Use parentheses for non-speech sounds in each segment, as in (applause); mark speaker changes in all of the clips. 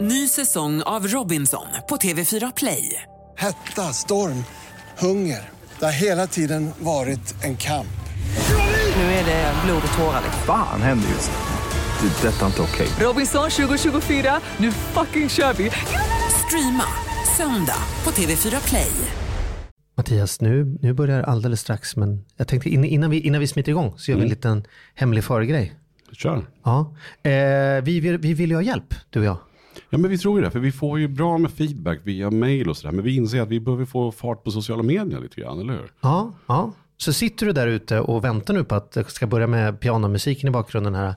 Speaker 1: Ny säsong av Robinson på TV4 Play.
Speaker 2: Hetta, storm, hunger. Det har hela tiden varit en kamp.
Speaker 1: Nu är det blod och tårar.
Speaker 3: Fan händer just nu. Det. är Detta är inte okej.
Speaker 1: Robinson 2024, nu fucking kör vi! Streama söndag på TV4 Play.
Speaker 4: Mattias, nu, nu börjar alldeles strax, men jag tänkte in- innan vi, innan vi smiter igång så gör vi en liten hemlig förgrej.
Speaker 5: Kör.
Speaker 4: Ja. Eh, vi, vill, vi vill ju ha hjälp, du och jag.
Speaker 5: Ja men vi tror ju det, för vi får ju bra med feedback via mail och sådär. Men vi inser att vi behöver få fart på sociala medier lite grann, eller hur?
Speaker 4: Ja, ja. Så sitter du där ute och väntar nu på att det ska börja med pianomusiken i bakgrunden här.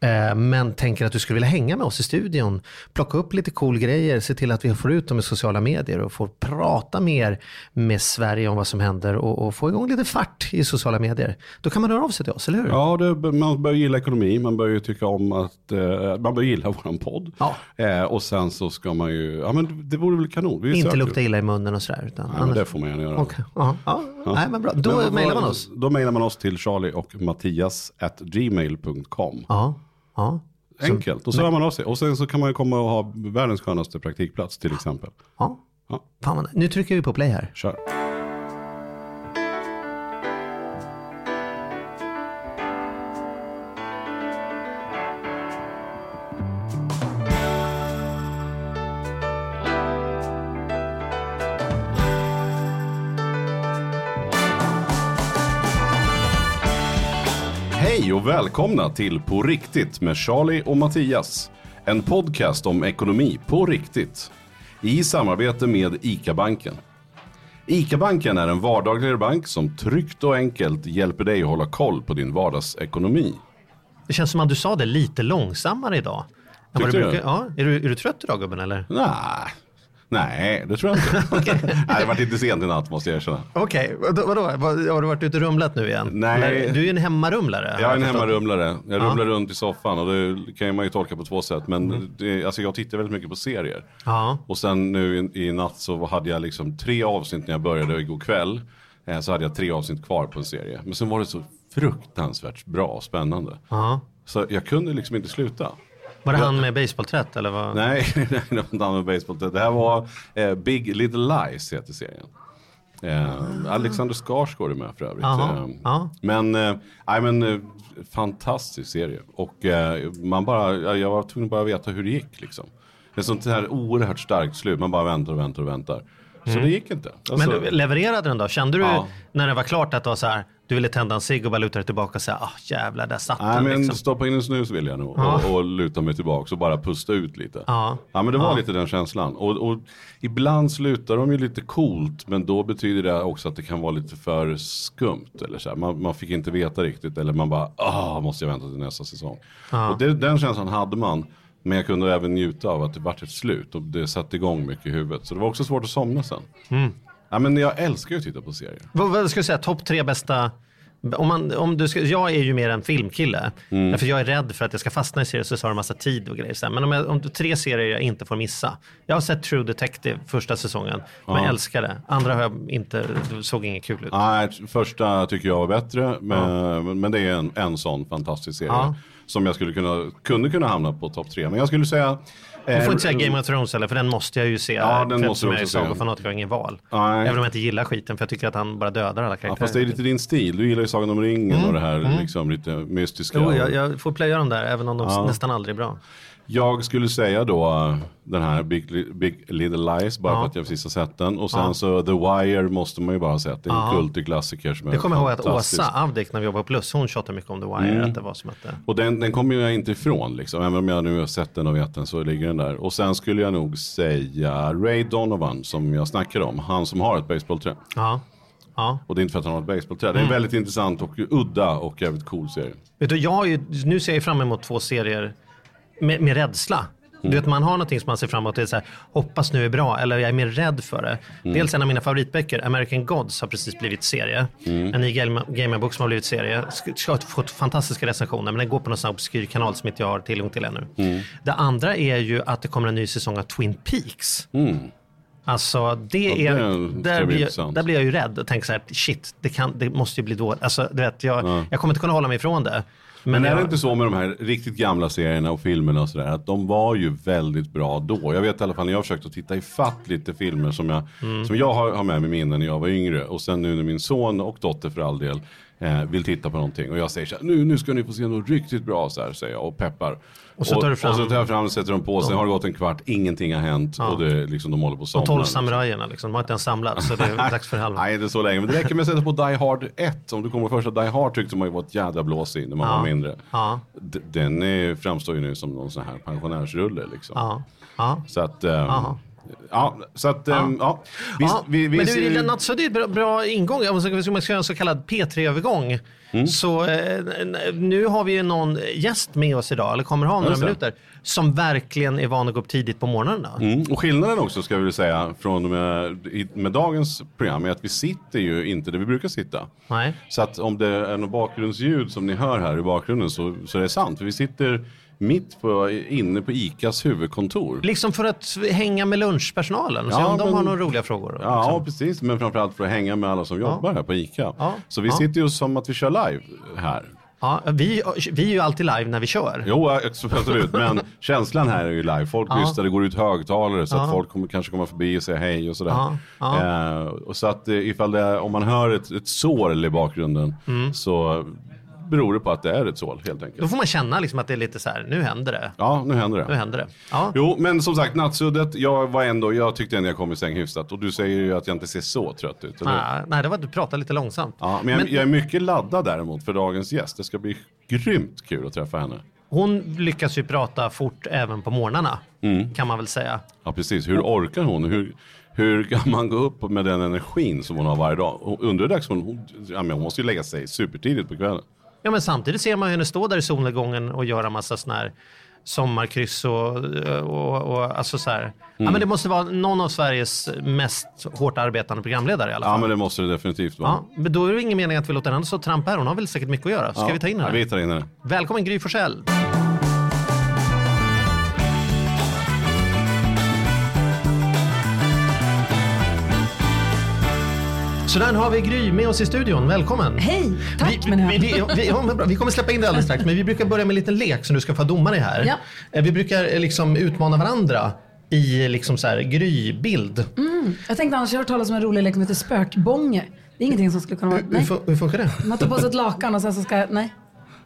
Speaker 4: Eh, men tänker att du skulle vilja hänga med oss i studion. Plocka upp lite cool grejer, se till att vi får ut dem i sociala medier och får prata mer med Sverige om vad som händer och, och få igång lite fart i sociala medier. Då kan man höra av sig till oss, eller hur?
Speaker 5: Ja, det, man bör gilla ekonomi, man bör ju tycka om att, eh, man bör gilla (laughs) våran podd.
Speaker 4: Ja.
Speaker 5: Eh, och sen så ska man ju, ja men det vore väl kanon. Vi
Speaker 4: Inte lukta illa i munnen och sådär. Utan
Speaker 5: Ja, men det får man gärna göra.
Speaker 4: Okej, ja, ja. Nej, men bra. Då
Speaker 5: Men
Speaker 4: mejlar man oss.
Speaker 5: Då mejlar man oss till charlie och mattias at gmail.com.
Speaker 4: Ja, ja.
Speaker 5: Enkelt, och så hör man av sig. Och sen så kan man ju komma och ha världens skönaste praktikplats till exempel.
Speaker 4: ja.
Speaker 5: Ja.
Speaker 4: Fan, nu trycker vi på play här.
Speaker 5: Kör. Och välkomna till På riktigt med Charlie och Mattias. En podcast om ekonomi på riktigt. I samarbete med ICA-banken. ICA-banken är en vardagligare bank som tryggt och enkelt hjälper dig att hålla koll på din vardagsekonomi.
Speaker 4: Det känns som att du sa det lite långsammare idag.
Speaker 5: Tyckte
Speaker 4: du
Speaker 5: du?
Speaker 4: brukar- Ja, är, du, är du trött idag gubben eller?
Speaker 5: Nej, nej det tror jag inte. (laughs) nej, det har varit lite sent i natt måste jag erkänna.
Speaker 4: Okej, vadå, vadå? Vad- Har du varit ute och rumlat nu igen?
Speaker 5: Nej.
Speaker 4: Du är ju en hemmarumlare.
Speaker 5: Jag är en hemmarumlare. Jag
Speaker 4: Ja.
Speaker 5: rumlar runt i soffan och det kan man ju tolka på två sätt. Men det, alltså jag tittar väldigt mycket på serier.
Speaker 4: Ja.
Speaker 5: Och sen nu i, i natt så hade jag liksom tre avsnitt när jag började igår kväll. Eh, så hade jag tre avsnitt kvar på en serie. Men sen var det så fruktansvärt bra och spännande.
Speaker 4: Ja.
Speaker 5: Så jag kunde liksom inte sluta.
Speaker 4: Var det han med basebollträtt eller vad? (laughs)
Speaker 5: Nej, det var inte han med baseball. Det här var eh, Big Little Lies heter serien. Eh, Alexander Skarsgård är med för övrigt.
Speaker 4: Jaha,
Speaker 5: Eh,
Speaker 4: ja.
Speaker 5: Men, eh, nej, men eh, fantastisk serie. Och eh, man bara, ja, jag var tvungen att bara veta hur det gick liksom. Det är sånt här oerhört starkt slut. Man bara väntar och väntar och väntar. Så det gick inte. Alltså,
Speaker 4: Mm. Men levererade den då? Kände du
Speaker 5: Ja.
Speaker 4: när det var klart att det var så här, du ville tända en cigg och bara luta dig tillbaka och säga, ah jävlar där satt
Speaker 5: Nej
Speaker 4: den
Speaker 5: men
Speaker 4: liksom.
Speaker 5: stoppa in en snus vill jag nog
Speaker 4: Ja.
Speaker 5: och, och luta mig tillbaka och bara pusta ut lite.
Speaker 4: Ja.
Speaker 5: men det var
Speaker 4: Ja.
Speaker 5: lite den känslan. Och, och ibland slutar de ju lite coolt men då betyder det också att det kan vara lite för skumt. Eller så. Man, man fick inte veta riktigt eller man bara, ah måste jag vänta till nästa säsong.
Speaker 4: Ja.
Speaker 5: Och det, den känslan hade man. Men jag kunde även njuta av att det vart ett slut och det satte igång mycket i huvudet. Så det var också svårt att somna sen.
Speaker 4: Mm.
Speaker 5: Ja, men jag älskar ju att titta på serier.
Speaker 4: Vad, vad ska du säga, topp tre bästa om man, om du ska, jag är ju mer en filmkille.
Speaker 5: Mm.
Speaker 4: Därför jag är rädd för att jag ska fastna i serier så tar det massa tid och grejer. Men om, jag, om du, tre serier jag inte får missa. Jag har sett True Detective första säsongen. Men jag älskar det. Andra har jag inte, såg inget kul ut.
Speaker 5: Nej, första tycker jag var bättre. Men, men det är en, en sån fantastisk serie.
Speaker 4: Ja.
Speaker 5: Som jag skulle kunna, kunde kunna hamna på topp tre. Men jag skulle säga...
Speaker 4: Du får inte säga Game of Thrones heller, för den måste jag ju se.
Speaker 5: Ja, den
Speaker 4: för
Speaker 5: måste du också se.
Speaker 4: sagofanatik har ingen val.
Speaker 5: Nej.
Speaker 4: Även om jag inte gillar skiten, för jag tycker att han bara dödar alla karaktärer.
Speaker 5: Ja, fast det är lite din stil. Du gillar ju Sagan om ringen och det här liksom lite mystiska.
Speaker 4: Mm. Jo, jag, jag får plöja dem där, även om de
Speaker 5: Ja.
Speaker 4: nästan aldrig är bra.
Speaker 5: Jag skulle säga då uh, den här Big, Big Little Lies, bara
Speaker 4: Ja.
Speaker 5: för att jag precis har sett den. Och sen
Speaker 4: Ja.
Speaker 5: så The Wire måste man ju bara ha sett. Det är en
Speaker 4: Ja.
Speaker 5: kultig-klassiker som
Speaker 4: Jag kommer ihåg att. Åsa Avdik, när vi jobbade på Plus, hon tjatade mycket om The Wire.
Speaker 5: Mm.
Speaker 4: Att det var som att det...
Speaker 5: Och den, den kommer jag inte ifrån liksom. Även om jag nu har sett den och vet den så ligger den där. Och sen skulle jag nog säga Ray Donovan som jag snackade om. Han som har ett baseballträ.
Speaker 4: Ja. Ja.
Speaker 5: Och det är inte för att han har ett baseballträ.
Speaker 4: Mm.
Speaker 5: Det är en väldigt intressant och udda och jävligt cool serie.
Speaker 4: Vet du, jag har ju, nu ser jag fram emot två serier med, med rädsla. Du vet, man har någonting som man ser fram emot, det är så här, hoppas nu är bra, eller jag är mer rädd för det. Dels en av mina favoritböcker, American Gods, har precis blivit serie. En ny Gamerbok som har blivit serie. Ska, ska ha fått fantastiska recensioner, men den går på någon sån obskyr kanal som inte jag har tillgång till ännu. Det andra är ju att det kommer en ny säsong av Twin Peaks. Alltså det
Speaker 5: Ja,
Speaker 4: är,
Speaker 5: det
Speaker 4: där,
Speaker 5: bli
Speaker 4: blir, jag- där blir jag ju rädd och tänker så här, shit, det, kan, det måste ju bli dåligt. Alltså, du vet, jag, jag kommer inte kunna hålla mig ifrån det.
Speaker 5: Men, är
Speaker 4: jag-
Speaker 5: det inte så med de här riktigt gamla serierna och filmerna och sådär att de var ju väldigt bra då. Jag vet i alla fall när jag har försökt att titta ifatt lite filmer som jag,
Speaker 4: Mm.
Speaker 5: som jag har, har med mig minnen när jag var yngre och sen nu när min son och dotter för all del eh, vill titta på någonting och jag säger så här, nu, nu ska ni få se något riktigt bra så här säger jag och peppar.
Speaker 4: Och så tar du fram-
Speaker 5: och så tar jag fram och sätter dem på, sen har det gått en kvart, ingenting har hänt och det, liksom, de håller på att somna.
Speaker 4: Och 12
Speaker 5: liksom.
Speaker 4: samurajerna liksom, de har inte ens samlats så det är (laughs) dags för halva.
Speaker 5: Nej, inte så länge. Men det räcker med att sätta på Die Hard 1. Om du kommer första Die Hard tyckte man ju var ett jädra blås i när man
Speaker 4: Ja.
Speaker 5: var mindre.
Speaker 4: Ja.
Speaker 5: Den är, framstår ju nu som någon sån här pensionärsrulle liksom.
Speaker 4: Ja. Ja.
Speaker 5: Så att,
Speaker 4: Aha.
Speaker 5: Ja, så att, ehm, ja. Vi,
Speaker 4: ja,
Speaker 5: vi, vi
Speaker 4: men du, den Natsu, det är ett bra, ingång. Om man ska- göra en så kallad P3-övergång.
Speaker 5: Mm.
Speaker 4: Så eh, nu har vi ju någon gäst med oss idag, eller kommer ha om några minuter, som verkligen är van att gå upp tidigt på morgonen.
Speaker 5: Mm, och skillnaden också ska vi säga från med, med dagens program är att vi sitter ju inte där vi brukar sitta.
Speaker 4: Nej.
Speaker 5: Så att om det är något bakgrundsljud som ni hör här i bakgrunden så, så är det sant. För vi sitter mitt på, inne på ICAs huvudkontor.
Speaker 4: Liksom för att hänga med lunchpersonalen och se
Speaker 5: Ja,
Speaker 4: om de
Speaker 5: men-
Speaker 4: har några roliga frågor.
Speaker 5: Ja,
Speaker 4: liksom.
Speaker 5: precis. Men framförallt för att hänga med alla som jobbar här på ICA.
Speaker 4: Ja.
Speaker 5: Så vi
Speaker 4: Ja.
Speaker 5: sitter ju som att vi kör live här.
Speaker 4: Ja, vi, vi är ju alltid live när vi kör.
Speaker 5: Jo, absolut. Men (laughs) känslan här är ju live. Folk
Speaker 4: Ja.
Speaker 5: lyssnar, det går ut högtalare så
Speaker 4: Ja.
Speaker 5: att folk kommer, kanske kommer förbi och säger hej och sådär.
Speaker 4: Ja, ja.
Speaker 5: Eh, och så att eh, ifall det om man hör ett, ett sål i bakgrunden
Speaker 4: Mm.
Speaker 5: så beror det på att det är ett sål helt enkelt.
Speaker 4: Då får man känna liksom att det är lite så här, nu händer det.
Speaker 5: Ja, nu händer det.
Speaker 4: Nu händer det. Ja.
Speaker 5: Jo, men som sagt, nattsuddet, jag var ändå, jag tyckte ändå jag kom i säng hyfsat. Och du säger ju att jag inte ser så trött ut.
Speaker 4: Nej, nej, det var att du pratade lite långsamt.
Speaker 5: Ja, men jag, jag är mycket laddad däremot för dagens gäst. Det ska bli grymt kul att träffa henne.
Speaker 4: Hon lyckas ju prata fort även på morgnarna,
Speaker 5: Mm.
Speaker 4: kan man väl säga.
Speaker 5: Ja, precis. Hur orkar hon? Hur, hur kan man gå upp med den energin som hon har varje dag? Underdags, hon, hon, ja, men hon måste ju lägga sig supertidigt på kvällen.
Speaker 4: Ja, men samtidigt ser man henne stå där i solnedgången och göra massa sån här sommarkryss och, och, och alltså så här.
Speaker 5: Mm.
Speaker 4: Ja, men det måste vara någon av Sveriges mest hårt arbetande programledare i alla
Speaker 5: Ja,
Speaker 4: fall.
Speaker 5: men det måste det definitivt vara.
Speaker 4: Ja, men då är det ingen mening att vi låter henne stå och trampa här. Hon har väl säkert mycket att göra. Ska
Speaker 5: Ja.
Speaker 4: vi ta in
Speaker 5: Ja,
Speaker 4: henne?
Speaker 5: vi tar in henne.
Speaker 4: Välkommen Gry Forssell. Så där har vi Gry med oss i studion. Välkommen.
Speaker 6: Hej, tack
Speaker 4: vi,
Speaker 6: menar jag.
Speaker 4: vi, vi, vi, ja, vi kommer släppa in dig alldeles strax, men vi brukar börja med en liten lek som du ska få domare här.
Speaker 6: Ja.
Speaker 4: Eh, Vi brukar eh, liksom utmana varandra i liksom så här Gry-bild.
Speaker 6: Jag tänkte annars, jag har hört talas om en rolig lek som heter spökbånge. Det är ingenting som skulle kunna vara...
Speaker 4: Hur,
Speaker 6: Nej.
Speaker 4: hur funkar det?
Speaker 6: Man tar på sig ett lakan och sen så ska... Nej.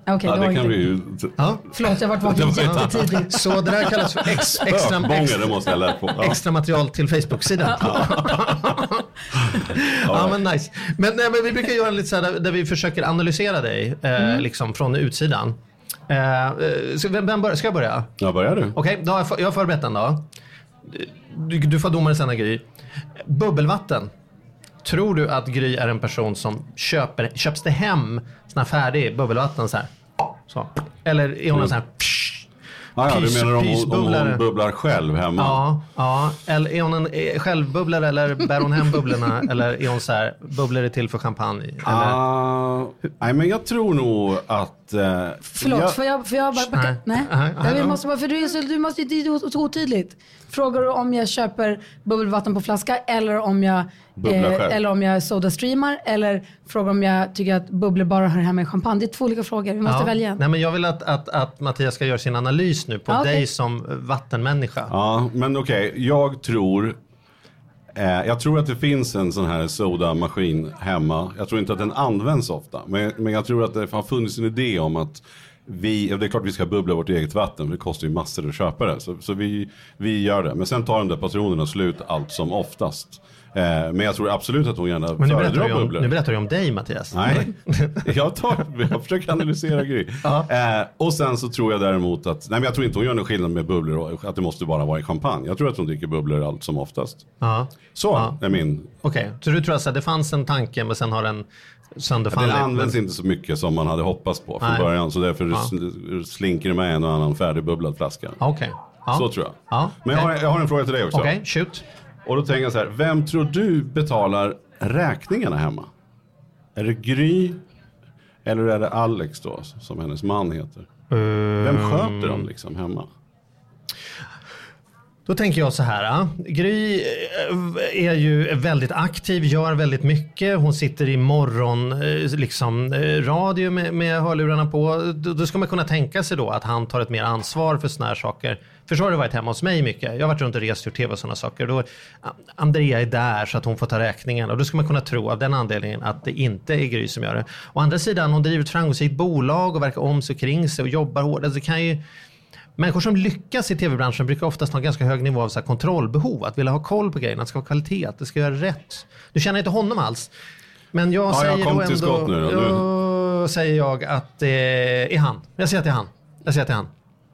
Speaker 6: Ja, Okej,
Speaker 5: Ja,
Speaker 6: det
Speaker 5: kan vi ju...
Speaker 4: Ja.
Speaker 6: Förlåt, jag har varit vaken (laughs) jättetidigt.
Speaker 4: Så det där kallas för ex, (laughs) extra, extra,
Speaker 5: det måste jag lära på. Ja.
Speaker 4: extra material till Facebook-sidan. (laughs) Ja, men nice. Men, nej, men vi brukar göra lite så här där, där vi försöker analysera dig eh, liksom från utsidan. Eh, eh, så vem, vem bör, ska jag börja?
Speaker 5: Ja, börjar du?
Speaker 4: Okej, då har jag, för- jag har förberett den då. Du, du får domare sen Gry. Bubbelvatten. Tror du att Gry är en person som köper, köps det hem sån här färdig bubbelvatten så här? Så. Eller är hon en sån här
Speaker 5: Ja, ja, du menar om, hon- om hon bubblar själv hemma?
Speaker 4: Ja, ja. Eller är hon en eh, självbubblare eller bär hon hem bubblorna? (laughs) eller är hon så här, bubblor är till för champagne? Eller?
Speaker 5: Ah, nej, men jag tror nog att... Eh,
Speaker 6: Förlåt,
Speaker 5: jag,
Speaker 6: får jag, får jag bara backa?
Speaker 4: Nej.
Speaker 6: Nej.
Speaker 4: Nej, nej,
Speaker 6: Jag måste bara, för du, är så, du måste, det är otydligt. Frågar du om jag köper bubbelvatten på flaska eller om jag,
Speaker 5: själv.
Speaker 6: eller om jag sodastreamar eller frågar om jag tycker att bubblor bara hör hemma i champagne. Det är två olika frågor. Vi måste
Speaker 4: Ja.
Speaker 6: välja en.
Speaker 4: Nej, men jag vill att, att, att Mattias ska göra sin analys nu på
Speaker 6: Ja,
Speaker 4: dig som vattenmänniska.
Speaker 5: Ja, men okej. Jag tror... Eh, jag tror att det finns en sån här sodamaskin hemma. Jag tror inte att den används ofta. Men, men jag tror att det har funnits en idé om att vi, ja, det är klart vi ska bubbla vårt eget vatten. Det kostar ju massor att köpa det. Så, så vi, vi gör det. Men sen tar de där patronerna slut allt som oftast. Eh, men jag tror absolut att hon gärna
Speaker 4: Men nu
Speaker 5: föredrar
Speaker 4: om,
Speaker 5: bubblor.
Speaker 4: nu berättar du om dig Mattias.
Speaker 5: Nej, (laughs) jag, tar, jag försöker analysera Gry. Eh, och sen så tror jag däremot att, nej men jag tror inte hon gör någon skillnad med bubblor och att det måste bara vara i champagne. Jag tror att hon dricker bubblor allt som oftast.
Speaker 4: Ja.
Speaker 5: Så
Speaker 4: Ja.
Speaker 5: är min.
Speaker 4: Okej, så du tror alltså att det fanns en tanke men sen har den sönderfallit?
Speaker 5: Den används inte så mycket som man hade hoppats på från
Speaker 4: Nej.
Speaker 5: början. Så därför
Speaker 4: Ja.
Speaker 5: sl- slinker det med en och annan färdigbubblad flaska.
Speaker 4: Okej. Ja.
Speaker 5: Så tror jag.
Speaker 4: Ja,
Speaker 5: Men jag har, jag har en fråga till dig också.
Speaker 4: Okej, shoot.
Speaker 5: Och då tänker jag så här, vem tror du betalar räkningarna hemma? Är det Gry eller är det Alex då, som hennes man heter? Vem sköter dem liksom hemma?
Speaker 4: Då tänker jag så här. Ah, Gry eh, är ju väldigt aktiv, gör väldigt mycket. Hon sitter i morgon, eh, liksom, eh, radio med, med hörlurarna på. Då, då ska man kunna tänka sig då att han tar ett mer ansvar för såna här saker. För så har det varit hemma hos mig mycket. Jag har varit runt och rest, gjort tv och sådana saker. Då, ah, Andrea är där så att hon får ta räkningen. Och då ska man kunna tro av den anledningen att det inte är Gry som gör det. Å andra sidan, hon driver ett framgångsrikt bolag och verkar om sig och kring sig och jobbar hårt. Alltså, det kan ju, Människor som lyckas i tv-branschen brukar oftast ha en ganska hög nivå av så kontrollbehov. Att vilja ha koll på grejerna, att det ska vara kvalitet, att det ska göra rätt. Du känner inte honom alls. Men jag
Speaker 5: Ja, jag
Speaker 4: säger
Speaker 5: kom
Speaker 4: då
Speaker 5: till
Speaker 4: ändå,
Speaker 5: skott nu då.
Speaker 4: Då säger jag att det är han. Jag säger att det är han. Jag säger att det är han.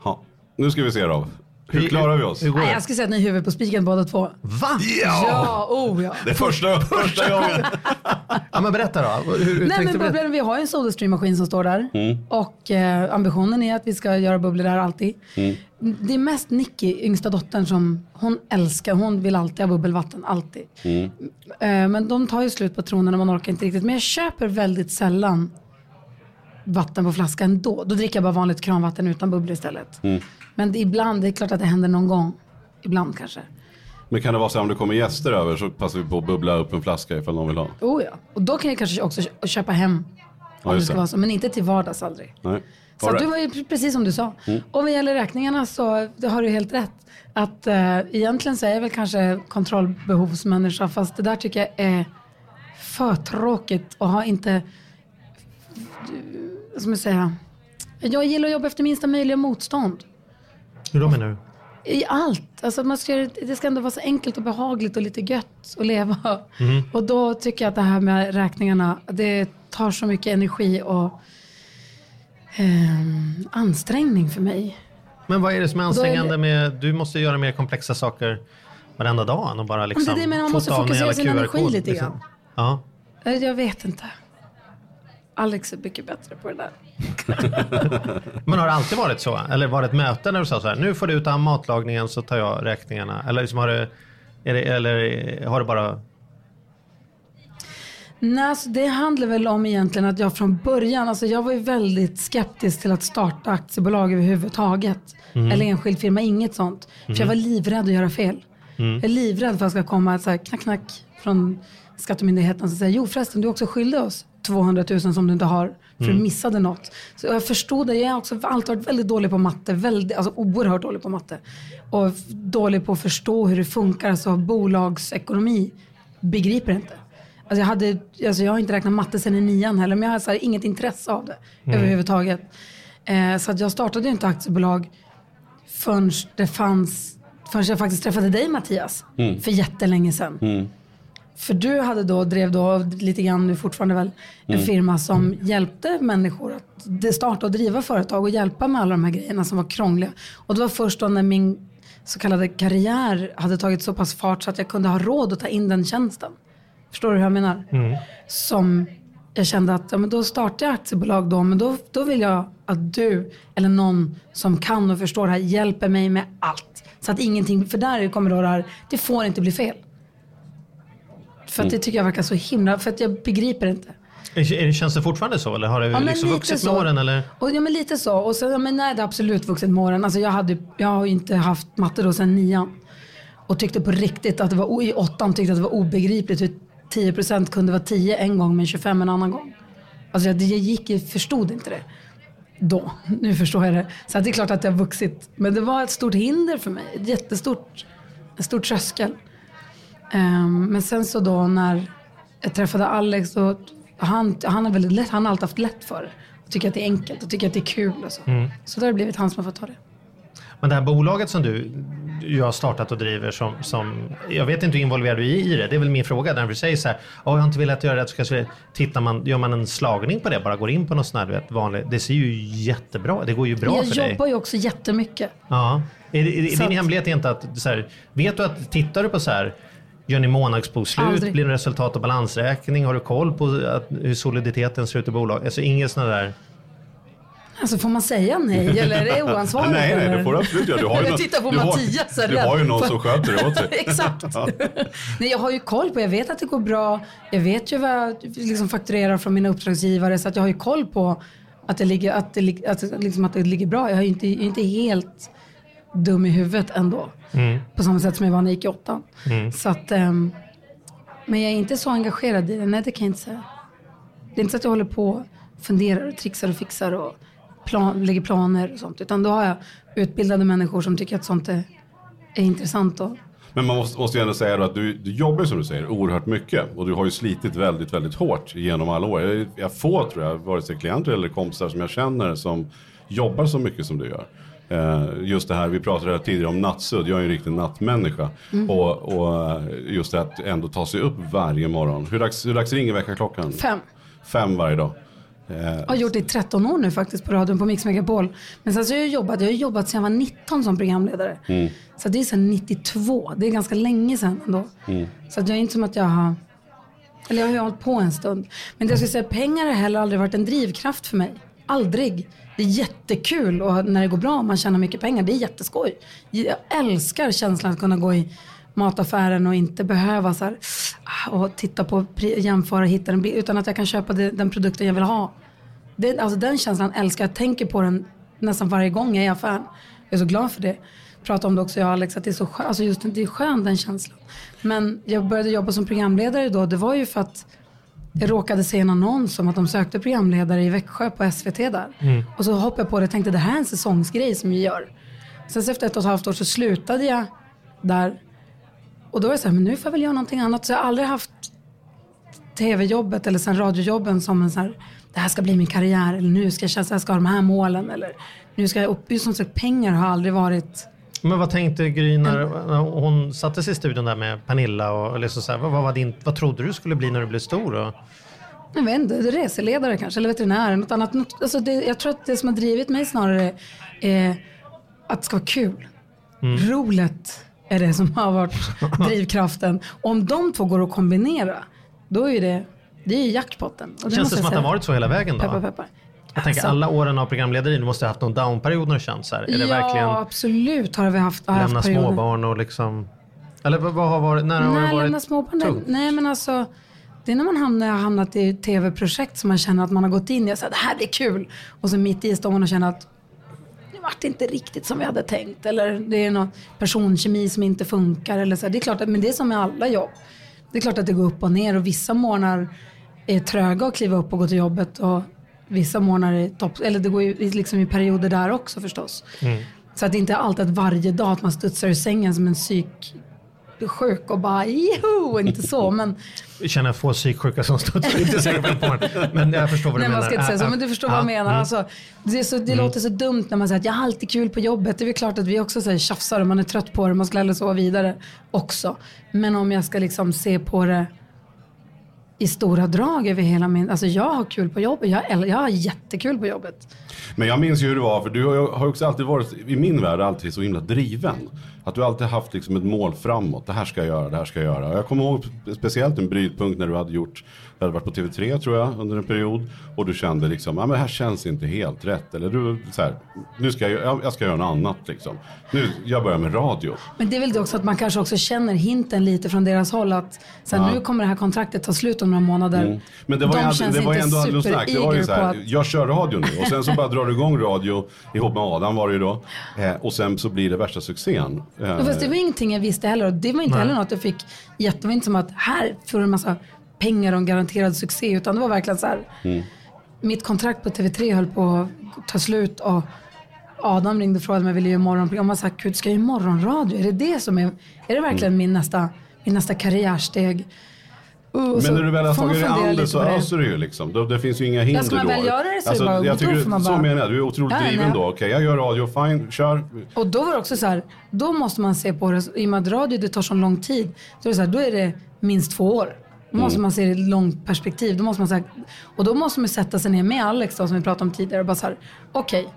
Speaker 5: Ja. Nu ska vi se då. Hur klarar vi oss?
Speaker 4: Hur går
Speaker 6: Nej,
Speaker 4: det?
Speaker 6: jag skulle säga att ni är huvudet på spiken båda två.
Speaker 4: Va?
Speaker 6: Ja, oh ja.
Speaker 5: Det är första, första gången.
Speaker 4: Ja, men berätta då. Hur, hur
Speaker 6: Nej men bubblan, vi har ju en Sodastream-maskin som står där.
Speaker 5: Mm.
Speaker 6: Och eh, ambitionen är att vi ska göra bubblor där alltid.
Speaker 5: Mm.
Speaker 6: Det är mest Nicky, yngsta dottern, som hon älskar. Hon vill alltid ha bubbelvatten, alltid.
Speaker 5: Mm.
Speaker 6: Eh, men de tar ju slut på tronen och man orkar inte riktigt. Men jag köper väldigt sällan vatten på flaska ändå. Då dricker jag bara vanligt kranvatten utan bubblor istället.
Speaker 5: Mm.
Speaker 6: Men det, ibland, det är klart att det händer någon gång. Ibland kanske.
Speaker 5: Men kan det vara så här, om det kommer gäster över så passar vi på att bubbla upp en flaska ifall någon vill ha?
Speaker 6: Oh ja. Och då kan jag kanske också kö- köpa hem.
Speaker 5: Ja,
Speaker 6: Om det
Speaker 5: just
Speaker 6: ska
Speaker 5: det.
Speaker 6: vara så. Men inte till vardags aldrig.
Speaker 5: Nej.
Speaker 6: Så att
Speaker 5: right.
Speaker 6: var ju precis som du sa.
Speaker 5: Mm.
Speaker 6: Och vad gäller räkningarna så det har du helt rätt. Att eh, egentligen så är jag väl kanske kontrollbehovsmänniska fast det där tycker jag är för tråkigt och har inte, ska man säga, jag gillar att jobba efter minsta möjliga motstånd.
Speaker 4: Hur då menar du?
Speaker 6: I allt. Alltså man ska, det ska ändå vara så enkelt och behagligt och lite gött att leva.
Speaker 4: Mm.
Speaker 6: Och då tycker jag att det här med räkningarna, det tar så mycket energi och ehm, ansträngning för mig.
Speaker 4: Men vad är det som är
Speaker 6: då är det-
Speaker 4: ansträngande med, du måste göra mer komplexa saker varenda dag än att bara liksom
Speaker 6: det är det, men man måste fokusera sin energi lite
Speaker 4: liksom.
Speaker 6: grann.
Speaker 4: Ja.
Speaker 6: Eh, Jag vet inte. Alex är mycket bättre på det där. (laughs)
Speaker 4: Men har det alltid varit så? Eller var det ett möte när du sa så här, nu får du ta matlagningen så tar jag räkningarna? Eller, liksom har, det, är det, eller har det bara...
Speaker 6: Nej, alltså det handlar väl om egentligen att jag från början, alltså jag var ju väldigt skeptisk till att starta aktiebolag överhuvudtaget.
Speaker 4: Mm.
Speaker 6: Eller enskild firma, inget sånt. För jag var livrädd att göra fel.
Speaker 4: Mm.
Speaker 6: Jag är livrädd för att det ska komma så här knack knack från Skattemyndigheten som säger, jo förresten du är också skyldig oss 200 000 som du inte har för
Speaker 4: Mm.
Speaker 6: du missade något. Så jag förstod det, jag har också alltid varit väldigt dålig på matte, väldigt, alltså oerhört dålig på matte. Och dålig på att förstå hur det funkar, alltså bolagsekonomi, begriper inte. Alltså jag, hade, alltså jag har inte räknat matte sen i nian heller, men jag har så här inget intresse av det
Speaker 4: Mm.
Speaker 6: överhuvudtaget. Eh, så att jag startade ju inte aktiebolag förrän det fanns, förrän jag faktiskt träffade dig Mattias,
Speaker 5: Mm.
Speaker 6: för jättelänge sedan. För du hade då, drev då lite grann, nu fortfarande väl, en
Speaker 5: Mm.
Speaker 6: firma som hjälpte människor att starta och driva företag och hjälpa med alla de här grejerna som var krångliga. Och det var först då när min så kallade karriär hade tagit så pass fart så att jag kunde ha råd att ta in den tjänsten. Förstår du hur jag menar? Som jag kände att ja, men då startar jag aktiebolag då, men då, då vill jag att du eller någon som kan och förstår det här hjälper mig med allt. Så att ingenting, för där kommer då det här, det får inte bli fel. För att det tycker jag verkar så himla, för att jag begriper inte.
Speaker 4: Känns det fortfarande så? Eller har det
Speaker 6: Ja,
Speaker 4: liksom vuxit
Speaker 6: så.
Speaker 4: med åren? Eller?
Speaker 6: Och, ja men lite så. Och sen, ja, men nej det har absolut vuxit med åren. Alltså jag, hade, jag har ju inte haft matte då sedan nian. Och tyckte på riktigt att det var, i åttan tyckte att det var obegripligt hur 10% kunde vara 10 en gång men 25 en annan gång. Alltså jag, det- jag gick, jag förstod inte det. Då. Nu förstår jag det. Så att det är klart att det har vuxit. Men det var ett stort hinder för mig. Ett jättestort, en stor tröskel. Ehm, men sen så då när jag träffade Alex så han, han har väldigt lätt, han har alltid haft lätt för det. Och tycker att det är enkelt och tycker att det är kul och så. Så då har det blivit han som har fått ta det.
Speaker 4: Men det här bolaget som du, du har startat och driver som, som, jag vet inte hur involverad du är i det, det är väl min fråga. När du säger så här, "Åh, jag har inte velat göra det, så kanske tittar man, gör man en slagning på det, bara går in på något sånt här, vet, vanligt, det ser ju jättebra, det går ju bra
Speaker 6: jag
Speaker 4: för dig.
Speaker 6: jobbar ju också jättemycket.
Speaker 4: Ja. Är, är, är din
Speaker 6: att-
Speaker 4: hemlighet inte att, så här, vet du att, tittar du på så här, gör ni månadsbokslut,
Speaker 6: Aldrig.
Speaker 4: blir det resultat och balansräkning, har du koll på att, hur soliditeten ser ut i bolaget? Alltså inget sådana där,
Speaker 6: Alltså får man säga nej (laughs) eller är det oansvarigt?
Speaker 5: Nej, nej, det får du absolut göra. Du har ju någon-
Speaker 6: tittar på
Speaker 5: du har-
Speaker 6: Mattias, är
Speaker 5: Du har ju någon som sköter det åt dig. (laughs)
Speaker 6: Exakt. Nej, jag har ju koll på, jag vet att det går bra. Jag vet ju vad jag liksom fakturerar från mina uppdragsgivare så att jag har ju koll på att det ligger, att det, att, liksom att det ligger bra. Jag är ju inte, inte helt dum i huvudet ändå. På samma sätt som jag var när jag gick i åttan. Så att, ehm, men jag är inte så engagerad i det, nej det kan jag inte säga. Det är inte så att jag håller på och funderar och trixar och fixar och plan, lägger planer och sånt. Utan då har jag utbildade människor som tycker att sånt är, är intressant. Och,
Speaker 5: Men man måste, måste ju ändå säga då att du, du jobbar som du säger oerhört mycket och du har ju slitit väldigt, väldigt hårt genom alla år. Jag, jag får tror jag, vare sig klienter eller kompisar som jag känner som jobbar så mycket som du gör. Eh, just det här, vi pratade tidigare om nattsudd, jag är en riktig nattmänniska. Och, och just det att ändå ta sig upp varje morgon. Hur dags, hur dags ringer väckarklockan?
Speaker 6: fem.
Speaker 5: Fem varje dag.
Speaker 6: Jag har gjort det i 13 år nu faktiskt på radion på Mix Megapol. Men sen så har jag jobbat, jag har jobbat sedan jag var 19 som programledare. Så det är sedan 92, det är ganska länge sedan ändå. Så att jag är inte som att jag har, eller jag har ju hållit på en stund. Men det jag skulle säga, pengar har heller aldrig varit en drivkraft för mig. Aldrig. Det är jättekul och när det går bra och man tjänar mycket pengar, det är jätteskoj. Jag älskar känslan att kunna gå i mataffären och inte behöva så här, ah, och titta på, pri- jämföra, hitta en bild, utan att jag kan köpa det, den produkten jag vill ha. Det, alltså den känslan älskar jag. Jag tänker på den nästan varje gång jag är i affären. Jag är så glad för det. Pratar om det också jag och Alex, att det är så skön, alltså just det är skön den känslan. Men jag började jobba som programledare då, det var ju för att jag råkade se en annons om att de sökte programledare i Växjö på SVT där. Och så hoppade jag på det och tänkte det här är en säsongsgrej som vi gör. Sen så efter ett och ett halvt år så slutade jag där. Och då var jag så här, men nu får jag väl göra någonting annat. Så jag har aldrig haft tv-jobbet eller sen radiojobben som en så här, det här ska bli min karriär eller nu ska jag känna att jag ska ha de här målen eller nu ska jag upp. Just som sagt, pengar har aldrig varit
Speaker 4: Men vad tänkte Gry när när hon satte sig i studion där med Pernilla? Och, liksom så här, vad, vad, din, vad trodde du skulle bli när du blev stor? Och,
Speaker 6: Jag vet inte, reseledare kanske, eller veterinär. Något annat. Något, alltså det, jag tror att det som har drivit mig snarare är att det ska vara kul. Roligt är det som har varit (laughs) drivkraften. Om de två går att kombinera, då är det, det är jackpotten. Och
Speaker 4: känns
Speaker 6: måste
Speaker 4: det som att det har varit så hela vägen då?
Speaker 6: Peppar, peppar.
Speaker 4: Jag tänker
Speaker 6: Alltså,
Speaker 4: alla åren av programlederi, du måste ha haft någon downperiod när du känt så här. Är det
Speaker 6: ja,
Speaker 4: verkligen
Speaker 6: absolut har vi haft, har
Speaker 4: lämna
Speaker 6: haft perioder.
Speaker 4: småbarn och liksom... Eller vad, vad har varit, när har
Speaker 6: Nej,
Speaker 4: det varit
Speaker 6: lämna småbarn.
Speaker 4: tungt?
Speaker 6: Nej, men alltså. Det är när man hamnar, har hamnat i tv-projekt som man känner att man har gått in i och sagt det här blir kul. Och så mitt i står man och känner att det vart inte riktigt som vi hade tänkt. Eller det är någon personkemi som inte funkar. Eller så. Det är klart att, men det är som med alla jobb. Det är klart att det går upp och ner och vissa morgnar är tröga att kliva upp och gå till jobbet. Och vissa är topp, eller det går ju liksom i perioder där också förstås. Så att det inte är alltid att varje dag att man studsar ur sängen som en psyk sjuk och bara joho, inte så (laughs) men
Speaker 4: Jag känner få psyksjuka som studsar inte säkert på morgonen. Men jag förstår vad du
Speaker 6: nej man
Speaker 4: menar.
Speaker 6: ska inte säga så men du förstår
Speaker 4: ja,
Speaker 6: vad jag menar.
Speaker 4: mm.
Speaker 6: Alltså, det så, det låter så dumt när man säger att jag har alltid kul på jobbet. Det är väl klart att vi också säger tjafsar och man är trött på det, man ska hellre sova vidare också. Men om jag ska liksom se på det i stora drag över hela min, alltså jag har kul på jobbet, jag, jag har jättekul på jobbet.
Speaker 5: Men jag minns ju hur det var, för du har också alltid varit, i min värld, alltid så himla driven. Att du alltid haft liksom ett mål framåt. Det här ska jag göra, det här ska jag göra. Och jag kommer ihåg speciellt en brytpunkt när du hade gjort, du hade varit på TV3 tror jag under en period. Och du kände liksom, ja men här känns inte helt rätt. Eller du, så här, nu ska jag, jag- jag ska göra något annat liksom. Nu, jag börjar med radio.
Speaker 6: Men det är väl också att man kanske också känner hinten lite från deras håll att sen nu kommer det här kontraktet ta slut om några månader.
Speaker 5: Mm. Men det var,
Speaker 6: De
Speaker 5: ju
Speaker 6: känns
Speaker 5: det var ändå något snack. Det var ju så här,
Speaker 6: att-
Speaker 5: jag kör radio nu och sen så bara drar du igång radio ihop med Adam var det ju då. Eh, och sen så blir det värsta succén. Eh,
Speaker 6: Ja, fast det var ingenting jag visste heller och det var inte heller något jag fick jätte, inte som att här får du en massa pengar och en garanterad succé utan det var verkligen så här. Mitt kontrakt på TV3 höll på att ta slut och Adam ringde och frågade om jag ville göra morgonprogram. Jag sa, gud ska jag göra morgonradio? Är det det som är, är det verkligen min, nästa, min nästa karriärsteg? Och så
Speaker 5: Men när du väl har tagit dig an det så öser du ju liksom. Det, det finns ju inga hinder
Speaker 6: ska man
Speaker 5: då.
Speaker 6: väl göra det så det bara-
Speaker 5: jag
Speaker 6: då
Speaker 5: tycker,
Speaker 6: man
Speaker 5: Så
Speaker 6: bara-
Speaker 5: menar jag, du är otroligt
Speaker 6: Ja,
Speaker 5: driven
Speaker 6: nej.
Speaker 5: då. Okej, jag gör radio, fine, kör.
Speaker 6: Och då var det också så här, då måste man se på det, i och med att radio det tar så lång tid, så är det så här, då är det minst två år. Då måste man se det i ett långt perspektiv. Då måste man säga, och då måste man sätta sig ner med Alex då, som vi pratade om tidigare och bara så här, okej,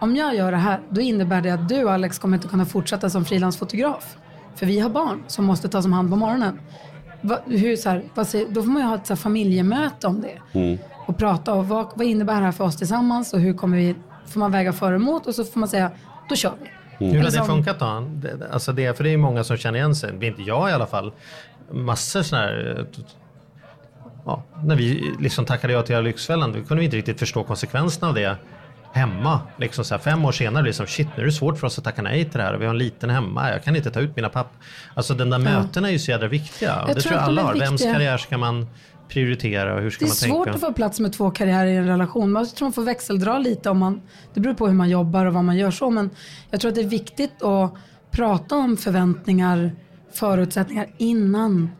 Speaker 6: om jag gör det här, då innebär det att du Alex kommer inte kunna fortsätta som frilansfotograf. För vi har barn som måste tas om hand på morgonen. Va, hur, så här, vad säger, då får man ju ha ett så här, familjemöte om det. Och prata om vad, vad innebär det här för oss tillsammans och hur kommer vi, får man väga för och emot och så får man säga, då kör vi.
Speaker 4: Hur har det funkat då? Det- Alltså det, för det är ju många som känner igen sig, det är inte jag i alla fall. Massor sådana här... Ja, när vi liksom tackade ja till Lyxfällan, då kunde vi inte riktigt förstå konsekvenserna av det hemma. Liksom så här, fem år senare blir det som shit nu är det svårt för oss att tacka nej till det här. Vi har en liten hemma, jag kan inte ta ut mina papp. Alltså den där mötena är ju så jädra viktiga.
Speaker 6: Jag
Speaker 4: det
Speaker 6: tror
Speaker 4: tror jag alla har. Vems karriär ska man prioritera och hur ska
Speaker 6: Det är
Speaker 4: man
Speaker 6: svårt
Speaker 4: tänka?
Speaker 6: att få plats med två karriärer i en relation. Man- tror man får växeldra lite om man, det beror på hur man jobbar och vad man gör så. Men jag tror att det är viktigt att prata om förväntningar, förutsättningar innan,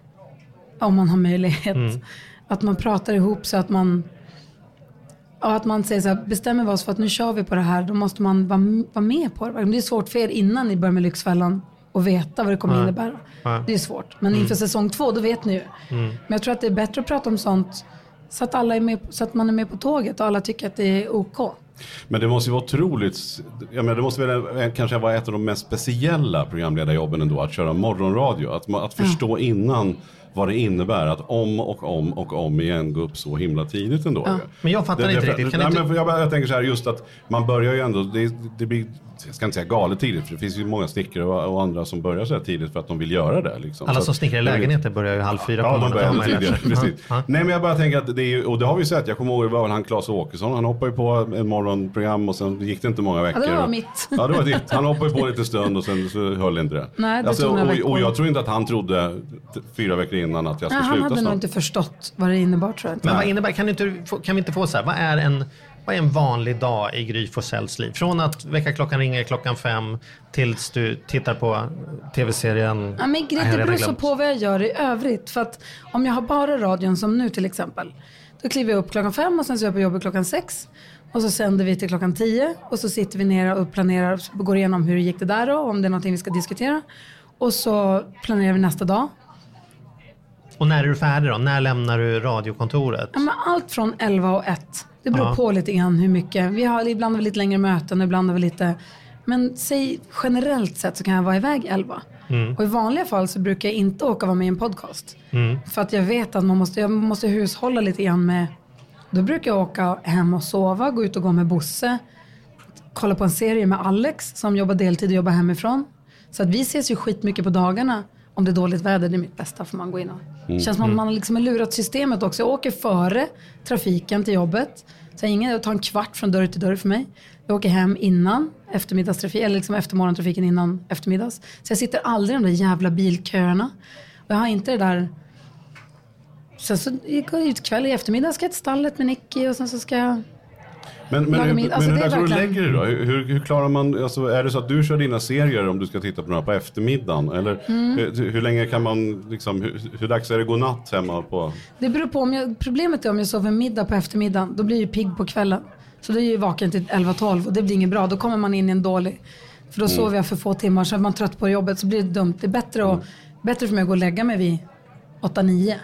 Speaker 6: om man har möjlighet.
Speaker 4: Mm.
Speaker 6: Att man pratar ihop så att man, ja, att man säger så här, bestämmer vi oss för att nu kör vi på det här, då måste man vara, vara med på det. Det är svårt för er innan ni börjar med Lyxfällan och veta vad det kommer innebära. Det är svårt. Men inför säsong två, då vet ni ju. Men jag tror att det är bättre att prata om sånt så att, alla är med, så att man är med på tåget och alla tycker att det är OK.
Speaker 5: Men det måste ju vara otroligt, jag menar, det måste väl kanske vara ett av de mest speciella programledarjobben ändå, att köra morgonradio. Att, att förstå innan vad det innebär att om och om och om igen gå upp så himla tidigt ändå. ju.
Speaker 4: Men jag fattar
Speaker 5: Det-
Speaker 4: inte
Speaker 5: det-
Speaker 4: riktigt. Kan
Speaker 5: nej,
Speaker 4: inte-
Speaker 5: men jag, jag tänker så här, just att man börjar ju ändå, det, det blir, jag ska inte säga galet tidigt, för det finns ju många snickare och, och andra som börjar så här tidigt för att de vill göra det. Liksom.
Speaker 4: Alla
Speaker 5: Så
Speaker 4: som
Speaker 5: att-
Speaker 4: snickrar i lägenheter börjar ju halv fyra på
Speaker 5: Ja, de
Speaker 4: morgonen.
Speaker 5: börjar ännu
Speaker 4: man ju
Speaker 5: tidigare. Precis.
Speaker 4: Ja.
Speaker 5: Nej, men jag bara tänker att det är ju, och det har vi ju sett. Jag kommer ihåg, det var väl han Claes Åkesson. Han hoppade ju på en morgonprogram och sen gick det inte många veckor.
Speaker 6: det var
Speaker 5: Och-
Speaker 6: mitt.
Speaker 5: Ja, det var ditt. Han hoppade ju på lite stund och sen så höll inte det. Alltså,
Speaker 6: Nej, det tog några
Speaker 5: och, och jag tror inte att han trodde fyra veckor innan att jag skulle
Speaker 6: han
Speaker 5: sluta
Speaker 6: hade nog
Speaker 5: snart.
Speaker 6: inte förstått vad det innebar tror jag inte.
Speaker 4: Men vad innebär, kan, du inte, kan vi inte få så här, vad är en, vad är en vanlig dag i Gry Forssells liv? Från att väckarklockan ringer klockan fem tills du tittar på tv-serien.
Speaker 6: Ja, men
Speaker 4: har
Speaker 6: det beror så på vad jag gör i övrigt. För att om jag har bara radion som nu till exempel. Då kliver jag upp klockan fem och sen så är jag på jobbet klockan sex. Och så sänder vi till klockan tio. Och så sitter vi ner och planerar och går igenom hur gick det där då. Om det är någonting vi ska diskutera. Och så planerar vi nästa dag.
Speaker 4: Och när är du färdig då? När lämnar du radiokontoret?
Speaker 6: Ja, allt från 11 och 1. Det beror
Speaker 4: Ja.
Speaker 6: på lite grann hur mycket. Vi har ibland har vi lite längre möten, ibland har vi lite... Men säg generellt sett så kan jag vara iväg 11. Och i vanliga fall så brukar jag inte åka och vara med i en podcast. För att jag vet att man måste, jag måste hushålla lite grann med... Då brukar jag åka hem och sova, gå ut och gå med Bosse. Kolla på en serie med Alex som jobbar deltid och jobbar hemifrån. Så att vi ses ju skitmycket på dagarna. Om det är dåligt väder, det är mitt bästa för man går in och... Det känns som att man liksom har lurat systemet också. Jag åker före trafiken till jobbet. Så ingen, det tar en kvart från dörr till dörr för mig. Jag åker hem innan eftermiddagstrafik, eller liksom efter morgontrafiken innan eftermiddags. Så jag sitter aldrig i de där jävla bilköerna. Och jag har inte det där... Sen så gick jag ut kväll i eftermiddag, ska jag till stallet med Nicky och sen så ska jag...
Speaker 5: Men, men, hur,
Speaker 6: middag. Alltså,
Speaker 5: men hur du
Speaker 6: verkligen-
Speaker 5: lägger det då? Hur, hur klarar man, alltså, är det så att du kör dina serier om du ska titta på några på eftermiddagen? Eller
Speaker 6: Mm.
Speaker 5: hur, hur länge kan man, liksom, hur, hur dags är det godnatt hemma på?
Speaker 6: Det beror på. Om jag, problemet är om jag sover middag på eftermiddagen. Då blir jag ju pigg på kvällen. Så då är jag ju vaken till 11-12 och det blir inget bra. Då kommer man in i en dålig... För då sover jag för få timmar. Så är man trött på jobbet så blir det dumt. Det är bättre, att, bättre för mig att gå och lägga mig vid 8-9.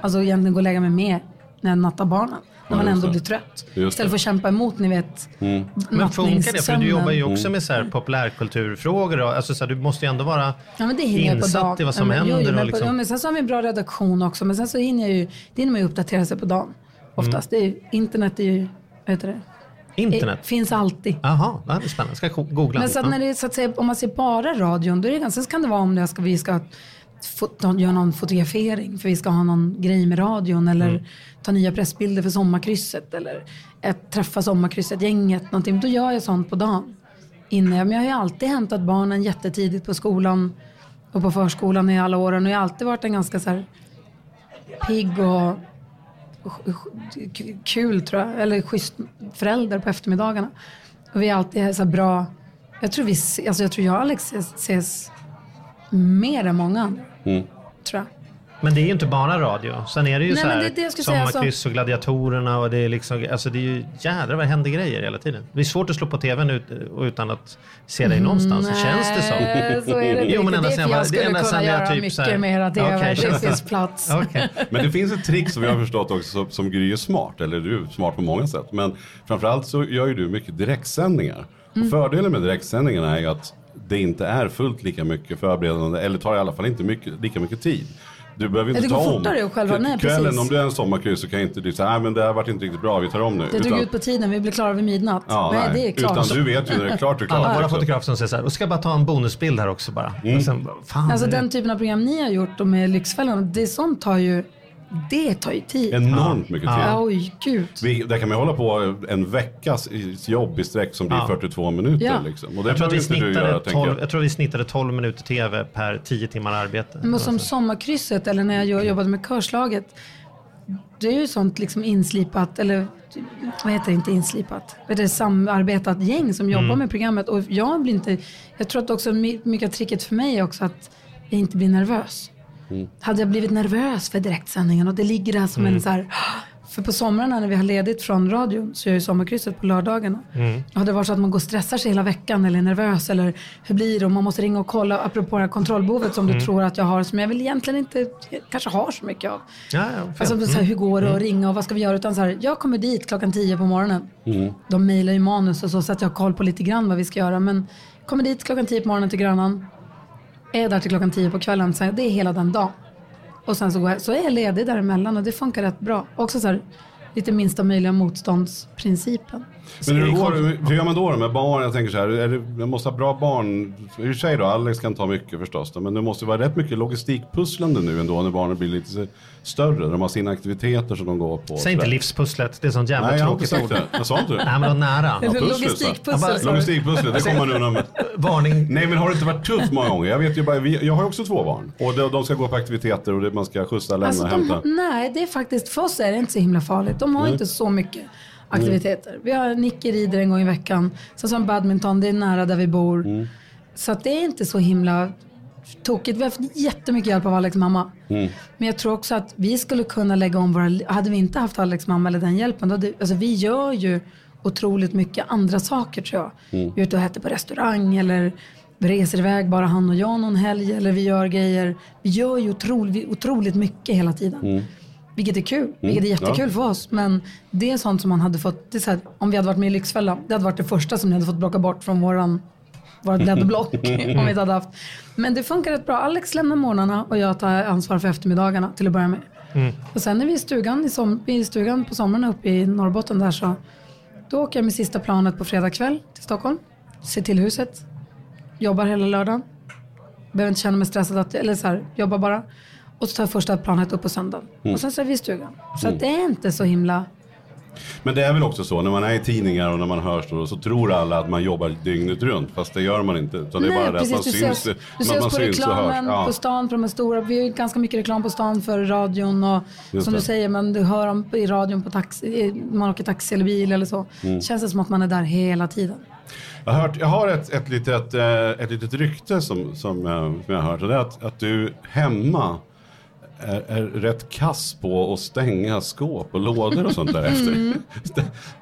Speaker 6: Alltså egentligen gå och lägga mig mer när jag nattar barnen. När man ändå
Speaker 5: det.
Speaker 6: blir trött.
Speaker 5: det.
Speaker 6: Istället för att kämpa emot, ni vet,
Speaker 4: Men funkar det? För du jobbar ju också med så här populärkulturfrågor. Och, alltså, så här, du måste ju ändå vara
Speaker 6: Ja, det
Speaker 4: insatt i vad som
Speaker 6: ja, men,
Speaker 4: händer.
Speaker 6: jo, men,
Speaker 4: och liksom,
Speaker 6: ja, men sen så har vi en bra redaktion också. Men sen så hinner jag ju, det hinner man ju uppdatera sig på dagen. Oftast. Det är, ju- internet är ju, vad heter det?
Speaker 4: internet?
Speaker 6: Eh, finns alltid.
Speaker 4: Jaha, det är spännande. Ska jag go- googla.
Speaker 6: Men så när det så att säga, om man ser bara radion, då är det ganska, sen kan det vara om det ska, vi ska göra någon fotografering för vi ska ha någon grej med radion eller
Speaker 4: Mm.
Speaker 6: ta nya pressbilder för sommarkrysset eller ett, träffa sommarkrysset, gänget, någonting. Då gör jag sånt på dagen. Inne. Men jag har ju alltid hämtat barnen jättetidigt på skolan och på förskolan i alla åren och jag har alltid varit en ganska så här pigg och kul tror jag, eller schysst förälder på eftermiddagarna. Och vi är alltid så här bra, jag tror vi, alltså jag tror jag och Alex ses, ses mer än många andra.
Speaker 5: Mm.
Speaker 6: Tror jag.
Speaker 4: Men det är ju inte bara radio. Sen är det ju
Speaker 6: Nej,
Speaker 4: så här
Speaker 6: det är det jag
Speaker 4: sommarkryss och gladiatorerna och det är liksom, alltså det är ju jädrar vad händer grejer hela tiden. Det är svårt att slå på tvn ut, utan att se dig någonstans, känns det som.
Speaker 6: Så är det
Speaker 4: Jo, men
Speaker 6: det
Speaker 4: sen jag
Speaker 6: jag
Speaker 4: det
Speaker 6: skulle
Speaker 4: ända
Speaker 6: kunna
Speaker 4: sen jag
Speaker 6: göra
Speaker 4: typ
Speaker 6: mycket
Speaker 4: så här-
Speaker 6: mer att det, det
Speaker 4: det.
Speaker 6: finns plats. (laughs)
Speaker 4: Okej.
Speaker 5: Men det finns ett trick som vi har förstått också som, som Gry är smart, eller du är smart på många sätt. Men framförallt så gör ju du mycket direktsändningar.
Speaker 6: Mm.
Speaker 5: Fördelen med direktsändningarna är ju att det inte är fullt lika mycket förberedande, eller tar i alla fall inte mycket, lika mycket tid. Du behöver inte
Speaker 6: det går
Speaker 5: ta om.
Speaker 6: fortare och själva- nej,
Speaker 5: Kvällen,
Speaker 6: precis.
Speaker 5: om du är en sommarkryss så kan inte du säga, nej men det här varit inte riktigt bra, vi tar om nu.
Speaker 6: Det drog ut på tiden, vi blev klara vid midnatt.
Speaker 5: Ja,
Speaker 6: nej, det är klart.
Speaker 5: Utan du vet ju när det är klart, det är klart.
Speaker 4: Alla våra fotografer som säger så här, och ska jag bara ta en bonusbild här också bara.
Speaker 5: Mm.
Speaker 4: Sen, fan,
Speaker 6: Alltså
Speaker 4: det-
Speaker 6: den typen av program ni har gjort och med Lyxfällan, det sånt tar ju det tar ju tid.
Speaker 5: Enormt mycket tid.
Speaker 6: Ja, oj, gud.
Speaker 5: Vi, där kan man hålla på en veckas jobb i sträck som blir
Speaker 4: Ja.
Speaker 5: 42 minuter.
Speaker 6: Ja.
Speaker 5: Liksom. Och det
Speaker 4: Jag tror, att vi snittade
Speaker 5: göra, tänker
Speaker 4: 12,
Speaker 5: jag.
Speaker 4: jag tror vi snittade 12 minuter tv per 10 timmar arbete.
Speaker 6: Men som sommarkrysset eller när jag jo- jobbade med körslaget. Det är ju sånt liksom inslipat, eller vad heter det, inte inslipat, det är samarbetat gäng som jobbar med programmet. Och jag blir inte, jag tror att också my- mycket av tricket för mig är också att jag inte blir nervös. Hade jag blivit nervös för direktsändningen och det ligger där som en så här, (gasps) för på somrarna när vi har ledigt från radion så gör jag sommarkrysset på lördagarna. Och hade det varit så att man går och stressar sig hela veckan eller är nervös eller hur blir det och man måste ringa och kolla apropå det här kontrollbehovet som du tror att jag har som jag väl egentligen inte kanske har så mycket av.
Speaker 4: Ja, ja.
Speaker 6: Alltså så här, hur går det och ringa och vad ska vi göra? Utan så här, jag kommer dit klockan 10 på morgonen. De mejlar ju manus och så så att jag har koll på lite grann vad vi ska göra. Men kommer dit klockan 10 på morgonen till Grönan. Är där till klockan tio på kvällen. Så det är hela den dagen. Och sen så, går jag, så är jag ledig däremellan och det funkar rätt bra. Också så här, lite minsta möjliga motståndsprincipen.
Speaker 5: Men hur, går, hur gör man då, med barn? Jag tänker så här, är det, jag måste ha bra barn. I och för sig då, Alex kan ta mycket förstås. Då, men det måste vara rätt mycket logistikpusslande nu ändå när barnen blir lite större. De har sina aktiviteter som de går på.
Speaker 4: Säg inte livspusslet, det är sånt jävla
Speaker 5: Nej,
Speaker 4: tråkigt ord.
Speaker 5: det. Jag sa inte det.
Speaker 4: Nej, men det var nära.
Speaker 5: Ja, pusslet, så.
Speaker 6: Logistikpussel, sa du.
Speaker 5: Logistikpusslet, det kommer man undan med.
Speaker 4: Varning.
Speaker 5: Nej men har det inte varit tufft många gånger? Jag vet ju bara, vi- jag har ju också två barn. Och de, de ska gå på aktiviteter och det, man ska skjutsa, lämna
Speaker 6: Alltså, de,
Speaker 5: hämta.
Speaker 6: har- nej, det är faktiskt, för oss är det inte så himla farligt. De har inte så mycket aktiviteter. Vi har Nicky rider en gång i veckan. Sen så har badminton, det är nära där vi bor. Så att det är inte så himla tokigt. Vi har haft jättemycket hjälp av Alex mamma. Men jag tror också att vi skulle kunna lägga om våra Hade vi inte haft Alex mamma eller den hjälpen, då hade, alltså vi gör ju otroligt mycket andra saker tror jag. Vi är ute och äter på restaurang eller vi reser iväg bara han och jag någon helg eller vi gör grejer. Vi gör ju otroligt, otroligt mycket hela tiden. Vilket är kul, vilket är jättekul för oss. Men det är sånt som man hade fått, det är så här, om vi hade varit med i Lyxfällan, det hade varit det första som ni hade fått plocka bort från våran vårt (laughs) blädderblock om vi inte hade haft. Men det funkar rätt bra. Alex lämnar morgnarna och jag tar ansvar för eftermiddagarna till att börja med. Och sen när vi är i stugan, i, som, i stugan på sommaren uppe i Norrbotten där så då åker jag med sista planet på fredag kväll till Stockholm. Ser till huset. Jobbar hela lördagen. Behöver inte känna mig stressad, att, eller så här, jobbar bara. Och så tar första planet upp på söndagen. Och sen så är vi i stugan. Så att det är inte så himla...
Speaker 5: Men det är väl också så när man är i tidningar och när man hörs då, så tror alla att man jobbar dygnet runt. Fast det gör man inte. Så det är bara det att man
Speaker 6: du
Speaker 5: syns,
Speaker 6: ses, du
Speaker 5: man,
Speaker 6: ses
Speaker 5: man
Speaker 6: på
Speaker 5: syns och hörs.
Speaker 6: reklamen
Speaker 5: Ja.
Speaker 6: på stan, på de stora. Vi har ju ganska mycket reklam på stan för radion och
Speaker 5: Just
Speaker 6: som
Speaker 5: det.
Speaker 6: du säger, men du hör dem i radion på taxi, man åker taxi eller bil eller så.
Speaker 5: Mm.
Speaker 6: Känns det som att man är där hela tiden.
Speaker 5: Jag har, hört, jag har ett, ett, litet, eh, ett litet rykte som, som, eh, som jag har hört. Och det är att, att du hemma är, är rätt kass på att stänga skåp och lådor och sånt där efter.
Speaker 6: Mm.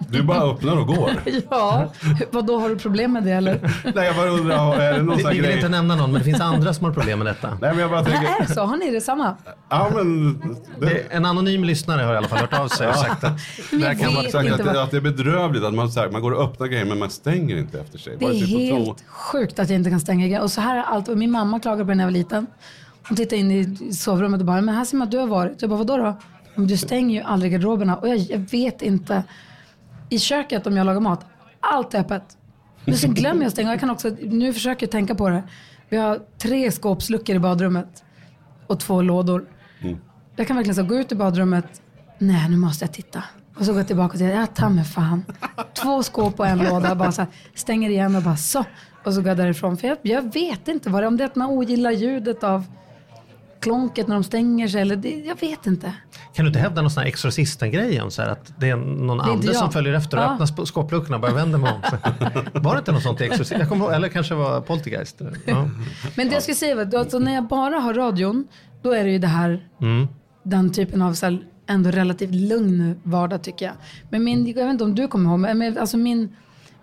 Speaker 5: Du bara öppnar och går. (laughs)
Speaker 6: Ja, vad då har du problem med det eller?
Speaker 5: Nej, jag bara undrar, är det någon
Speaker 4: Vi, vi vill
Speaker 5: grej?
Speaker 4: inte nämna någon, men det finns andra som har problem med detta.
Speaker 5: Nej, men jag bara tänker,
Speaker 6: är det så? Har ni det samma?
Speaker 5: ja men... Det,
Speaker 4: Det, en anonym lyssnare har i alla fall hört av sig och sagt att det kan vara
Speaker 5: sagt att, det, att det är bedrövligt att man, så här, man går och öppnar grejer men man stänger inte efter sig.
Speaker 6: Det är helt sjukt att jag inte kan stänga grejer. Och så här är allt. Och min mamma klagade på det när jag var liten. Hon tittade in i sovrummet och bara, men här ser man att du har varit. Jag bara, vadå då? Men du stänger ju aldrig garderoberna. Och jag, jag vet inte. I köket om jag lagar mat, allt är öppet. Men sen glömmer jag att stänga. Jag kan också, nu försöker jag tänka på det. Vi har tre skåpsluckor i badrummet. Och två lådor. Jag kan verkligen så gå ut i badrummet. Nej, nu måste jag titta. Och så går jag tillbaka och säger, ja ta mig fan. Två skåp och en låda. Bara så här, stänger igen och bara så. Och så går jag därifrån. För jag, jag vet inte vad det är. Om det är att man ogillar ljudet av klonket när de stänger sig. Eller det, jag vet inte.
Speaker 4: Kan du inte hävda någon sån här exorcisten-grej så att det är någon
Speaker 6: är inte
Speaker 4: ande som följer efter och
Speaker 6: Ja.
Speaker 4: öppnar skåpluckorna och bara vänder mig om? (laughs) Var det inte något sånt i exorcist? Jag kommer ihåg, eller kanske var poltergeist? Ja. (laughs)
Speaker 6: Men det jag skulle säga var alltså, när jag bara har radion, då är det ju det här, den typen av så här, ändå relativt lugn vardag tycker jag. Men min, jag vet inte om du kommer ihåg, men alltså min,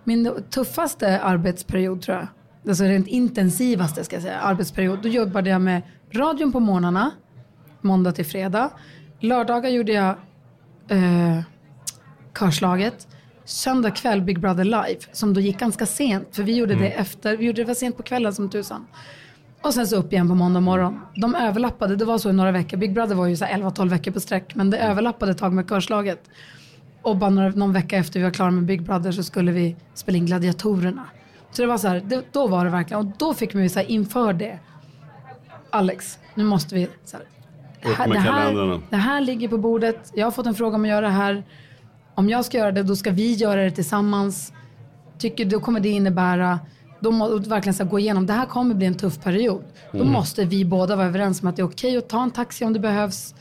Speaker 6: min tuffaste arbetsperiod tror jag, alltså rent intensivaste ska jag säga, arbetsperiod, då jobbade jag med radion på morgnarna, måndag till fredag. Lördagar gjorde jag eh, körslaget. Söndag kväll Big Brother Live som då gick ganska sent för vi gjorde det efter, vi gjorde det sent på kvällen som tusan. Och sen så upp igen på måndag morgon. De överlappade, det var så i några veckor. Big Brother var ju så här 11-12 veckor på sträck men det överlappade ett tag med körslaget. Och bara några, någon vecka efter vi var klara med Big Brother så skulle vi spela in Gladiatorerna. Så det var så här, det, då var det verkligen, och då fick vi så inför det. Alex, nu måste vi så här, det, här, det här ligger på bordet. Jag har fått en fråga om att göra det här. Om jag ska göra det, då ska vi göra det tillsammans. Tycker, då kommer det innebära, då må, verkligen så här, gå igenom, det här kommer bli en tuff period. Då
Speaker 5: Mm.
Speaker 6: måste vi båda vara överens om att det är okej att ta en taxi om det behövs.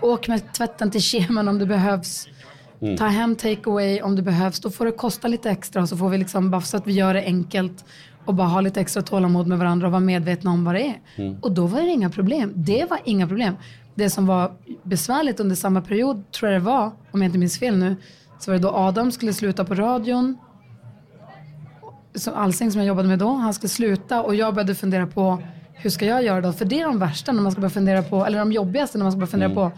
Speaker 6: Åk med tvätten till kemen om det behövs.
Speaker 5: Mm.
Speaker 6: Ta hem takeaway om det behövs. Då får det kosta lite extra och så får vi liksom, bara så att vi gör det enkelt och bara ha lite extra tålamod med varandra och vara medvetna om vad det är.
Speaker 5: Mm.
Speaker 6: Och då var det inga problem. Det var inga problem. Det som var besvärligt under samma period, tror jag det var, om jag inte minns fel nu, så var det då Adam skulle sluta på radion. Så Alsing som jag jobbade med då, han skulle sluta och jag började fundera på hur ska jag göra då? För det är de värsta när man ska börja fundera på, eller de jobbigaste när man ska börja fundera på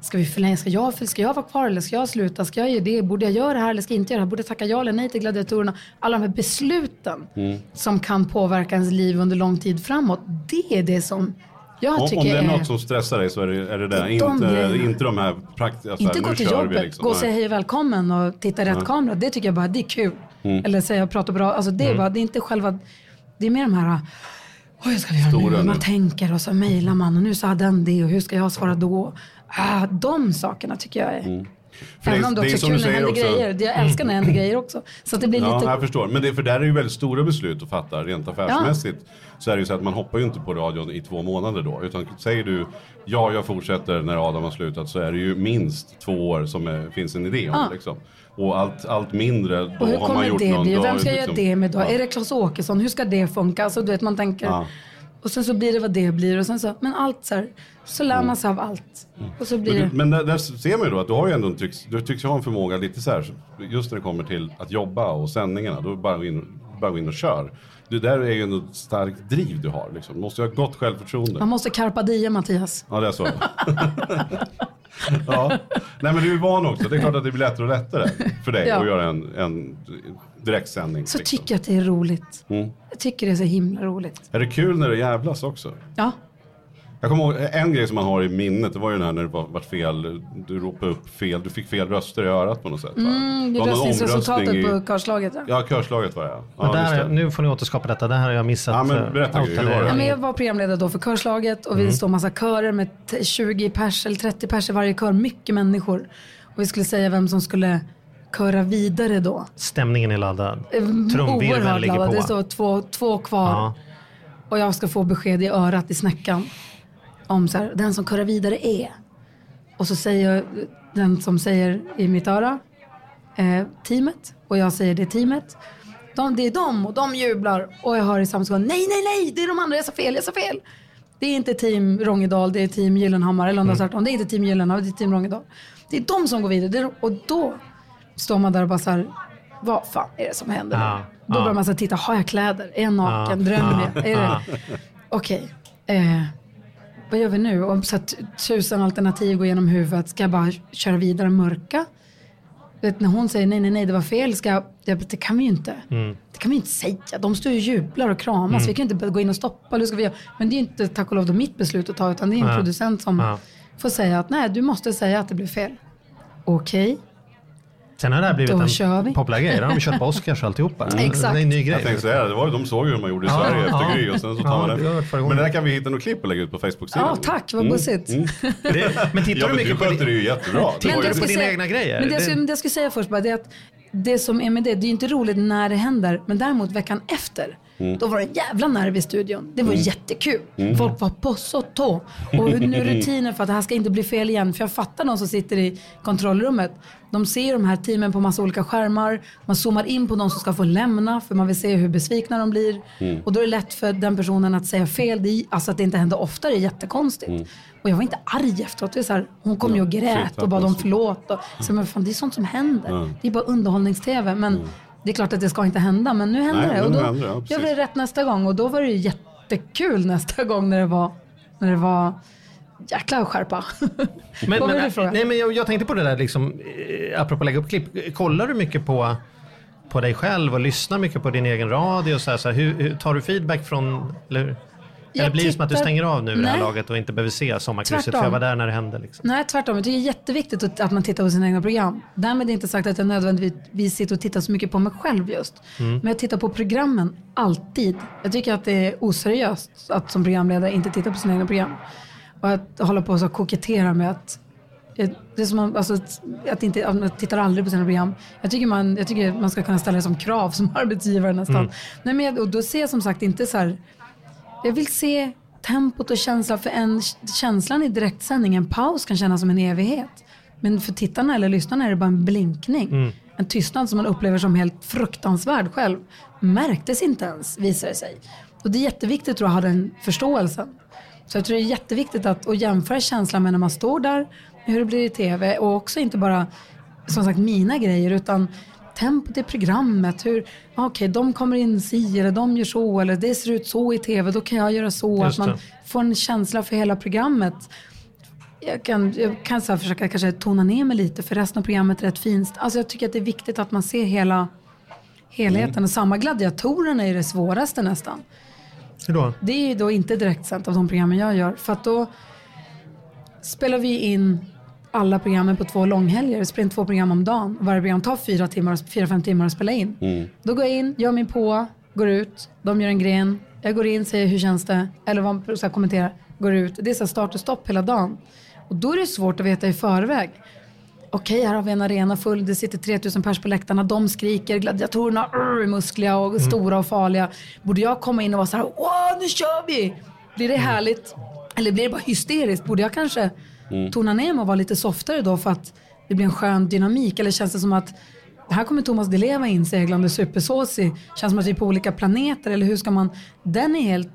Speaker 6: Ska vi förlänga? Ska jag, ska jag vara kvar eller ska jag sluta? Ska jag göra det? Borde jag göra det här eller ska jag inte göra det här? Borde jag tacka ja eller nej till gladiatorerna? Alla de här besluten som kan påverka ens liv under lång tid framåt. Det är det som jag
Speaker 5: Om,
Speaker 6: tycker
Speaker 5: om det är något som stressar dig så är det, är det där.
Speaker 6: De
Speaker 5: Inte,
Speaker 6: grejerna.
Speaker 5: inte de här praktiska,
Speaker 6: Inte
Speaker 5: nu
Speaker 6: gå till jobbet,
Speaker 5: liksom.
Speaker 6: gå och säga hej och välkommen och titta i rätt kamera. Det tycker jag bara, det är kul.
Speaker 5: Mm.
Speaker 6: Eller säga prata bra. Alltså det är bara, det är inte själva, det är mer de här, oj ska vi göra nu. Man tänker och så mejlar man och nu sa den det och hur ska jag svara då? Ah, de sakerna tycker jag är,
Speaker 5: Mm. För
Speaker 6: även
Speaker 5: det
Speaker 6: om det
Speaker 5: det är
Speaker 6: också är
Speaker 5: du
Speaker 6: kul när det händer
Speaker 5: också.
Speaker 6: grejer. Jag älskar när det händer grejer också. Så det blir
Speaker 5: Ja,
Speaker 6: lite,
Speaker 5: jag förstår. Men det, för där är ju väldigt stora beslut att fatta rent affärsmässigt. Så är det ju så att man hoppar ju inte på radion i två månader då. Utan säger du ja, jag fortsätter när Adam har slutat så är det ju minst två år som är, finns en idé om.
Speaker 6: Ja.
Speaker 5: Liksom. Och allt, allt mindre, då
Speaker 6: och hur
Speaker 5: har man gjort
Speaker 6: det
Speaker 5: någon
Speaker 6: Vem ska jag
Speaker 5: liksom.
Speaker 6: göra det med då?
Speaker 5: Ja.
Speaker 6: Är det Claes Åkesson? Hur ska det funka? Alltså du vet man tänker. Och sen så blir det vad det blir. Och sen så, men allt så här, så lär man sig av allt. Och så blir
Speaker 5: Men,
Speaker 6: det...
Speaker 5: du, men där, där ser man ju då att du har ju ändå en tycks, du tycks ha en förmåga lite så här, just när det kommer till att jobba och sändningarna, då bara gå in, bara gå in och kör. Det där är ju ett starkt driv du har liksom. Du måste ju ha gott självförtroende.
Speaker 6: Man måste carpa diem Mattias.
Speaker 5: Ja, det är så. (laughs) ja. Nej, men du är van också. Det är klart att det blir lättare och lättare för dig
Speaker 6: Ja.
Speaker 5: att göra en, en direktsändning.
Speaker 6: Så
Speaker 5: liksom.
Speaker 6: tycker jag att det är roligt.
Speaker 5: Mm.
Speaker 6: Jag tycker det är så himla roligt.
Speaker 5: Är det kul när det jävlas också?
Speaker 6: Ja,
Speaker 5: Jag kommer ihåg en grej som man har i minnet, det var ju den här när det var, vart fel, du ropade upp fel, du fick fel röster i örat på något sätt. Va?
Speaker 6: mm, det
Speaker 5: var
Speaker 6: är röstningsresultatet
Speaker 5: omröstning
Speaker 6: på
Speaker 5: i-
Speaker 6: körslaget. Ja.
Speaker 5: Ja, körslaget var det ja.
Speaker 4: Där, nu får ni återskapa detta, det här har jag missat.
Speaker 5: Ja, men
Speaker 4: eh,
Speaker 5: berätta, hur var det?
Speaker 6: Ja, men
Speaker 4: jag.
Speaker 6: jag var programledare då för körslaget och vi står massa körer med t- 20 pers eller 30 pers i varje kör. Mycket människor. Och vi skulle säga vem som skulle köra vidare då.
Speaker 4: Stämningen är laddad.
Speaker 6: Eh,
Speaker 4: Trumvirveln ligger
Speaker 6: laddad. Det
Speaker 4: på.
Speaker 6: står två, två kvar.
Speaker 4: Ja.
Speaker 6: Och jag ska få besked i örat i snäckan. Om så här, den som körar vidare är. Och så säger jag, den som säger i mitt öra, eh, teamet. Och jag säger det teamet. De, det är de och de jublar. Och jag hör i samma sekund, nej, nej, nej, det är de andra, jag sa fel, jag sa fel. Det är inte team Rångedal, det är team Gyllenhammar. Eller om
Speaker 4: Mm.
Speaker 6: de har sagt om det är inte team Gyllenhammar, det är team Rångedal. Det är de som går vidare. Det och då står man där och bara så här, vad fan är det som händer nu?
Speaker 4: Ja,
Speaker 6: Då
Speaker 4: ja.
Speaker 6: börjar man så titta, har jag kläder? Är jag naken?
Speaker 4: Ja,
Speaker 6: Drömmer jag?
Speaker 4: Ja.
Speaker 6: Okej, eh, vad gör vi nu? Om så tusen alternativ går genom huvudet, ska jag bara köra vidare och mörka? Vet, när hon säger nej, nej, nej, det var fel, ska jag, det, kan vi ju inte.
Speaker 4: Mm.
Speaker 6: Det kan vi inte säga. De står ju och jublar och kramas. Vi kan ju inte gå in och stoppa. Eller ska vi göra? Men det är ju inte tack och lov då mitt beslut att ta, utan det är en producent som får säga att nej, du måste säga att det blev fel. Okej,
Speaker 4: Sen har det här blivit en
Speaker 6: vi.
Speaker 4: populär grej. Det har de kört på (laughs) Oscars och alltihopa.
Speaker 6: Exakt.
Speaker 4: Det är en ny
Speaker 5: Jag
Speaker 4: grej.
Speaker 5: tänkte säga det, var ju, de såg ju hur man gjorde i
Speaker 4: Ja,
Speaker 5: Sverige
Speaker 4: ja.
Speaker 5: efter Gry och sen så tar
Speaker 4: Ja,
Speaker 5: man
Speaker 4: det
Speaker 5: det. Men det där kan vi hitta något klipp och lägga ut på Facebook-sidan.
Speaker 6: ja tack, vad bussigt.
Speaker 4: Det, men tittar
Speaker 5: Ja,
Speaker 4: du
Speaker 5: men du
Speaker 4: mycket på
Speaker 5: sköter det ju jättebra. Det
Speaker 4: Tittar du på dina egna grejer?
Speaker 6: Men det, jag
Speaker 4: Det-
Speaker 6: skulle, det jag skulle säga först bara det är att det som är med det, det är ju inte roligt när det händer, men däremot veckan efter,
Speaker 5: Mm.
Speaker 6: då var det en jävla nerv i studion. Det var jättekul. Folk var på så tå. Och nu rutiner för att det här ska inte bli fel igen, för jag fattar de som sitter i kontrollrummet. De ser de här teamen på massa olika skärmar. Man zoomar in på de som ska få lämna, för man vill se hur besvikna de blir.
Speaker 5: Mm.
Speaker 6: Och då är det lätt för den personen att säga fel. Det är, alltså att det inte händer oftare är jättekonstigt. Och jag var inte arg efteråt. Det är så här, hon kom ju och
Speaker 5: Mm. Ja,
Speaker 6: grät och bad om förlåt. Och, så, men fan, det är sånt som händer. Det är bara underhållnings-tv. Men det är klart att det ska inte hända. Men nu händer
Speaker 5: Nej,
Speaker 6: det. Och då
Speaker 5: händer det, ja,
Speaker 6: vi det rätt nästa gång. Och då var det jättekul nästa gång när det var, när det var jäkla skärpa. (laughs)
Speaker 4: Men, men, nej, men jag, jag tänkte på det där, liksom, eh, apropå lägga upp klipp. Kollar du mycket på, på dig själv och lyssnar mycket på din egen radio? Och så här, så här, hur, hur, tar du feedback från... Eller,
Speaker 6: Jag
Speaker 4: eller blir det som att du stänger av nu i det här laget och inte behöver se sommarkrysset? För
Speaker 6: Tvärtom.
Speaker 4: jag var där när det hände. Liksom.
Speaker 6: Nej, tvärtom. Jag tycker det är jätteviktigt att, man tittar på sina egna program. Därmed är inte sagt att jag nödvändigtvis sitter och tittar så mycket på mig själv just. Men jag tittar på programmen alltid. Jag tycker att det är oseriöst att som programledare inte titta på sina egna program. Och att hålla på och kokettera med att eh, det är som man, alltså, att inte, man tittar aldrig på sina program. Jag tycker, man, jag tycker man ska kunna ställa det som krav som (laughs) arbetsgivare nästan.
Speaker 4: Mm.
Speaker 6: Nej, men, jag- och då ser jag som sagt inte så här, jag vill se tempot och känslan för en, känslan i direktsändning, en paus kan kännas som en evighet. Men för tittarna eller lyssnarna är det bara en blinkning. En tystnad som man upplever som helt fruktansvärd själv. Märktes inte ens visar det sig. Och det är jätteviktigt tror jag att ha den förståelsen. Så jag tror det är jätteviktigt att, att jämföra känslan med när man står där, hur det blir i tv och också inte bara som sagt mina grejer utan tempot i programmet. Hur, okej, de kommer in si eller de gör så eller det ser ut så i tv, då kan jag göra så.
Speaker 4: Just
Speaker 6: att man
Speaker 4: det.
Speaker 6: får en känsla för hela programmet. Jag kan, jag kan så försöka kanske tona ner mig lite för resten av programmet är rätt fint. Alltså jag tycker att det är viktigt att man ser hela helheten. Och samma gladiatorerna är det svåraste nästan.
Speaker 4: Hur då?
Speaker 6: Det är ju då inte direktsänt av de programmen jag gör. För att då spelar vi in alla programmen på två långhelger. Vi spelar in två program om dagen. Varje program tar fyra, timmar, fyra fem timmar att spela in. Då går jag in, gör min på, går ut. De gör en gren. Jag går in, säger hur känns det? Eller vad så här, kommenterar, går ut. Det är så start och stopp hela dagen. Och då är det svårt att veta i förväg. Okej, här har vi en arena full, det sitter 3000 pers på läktarna, de skriker, gladiatorerna är muskliga och stora och farliga. Borde jag komma in och vara så här, åh nu kör vi! Blir det härligt? Eller blir det bara hysteriskt? Borde jag kanske tona ner mig och vara lite softare då för att det blir en skön dynamik? Eller känns det som att här kommer Thomas Di Leva in seglande supersåsig. Känns som att vi är på olika planeter eller hur ska man? Den är helt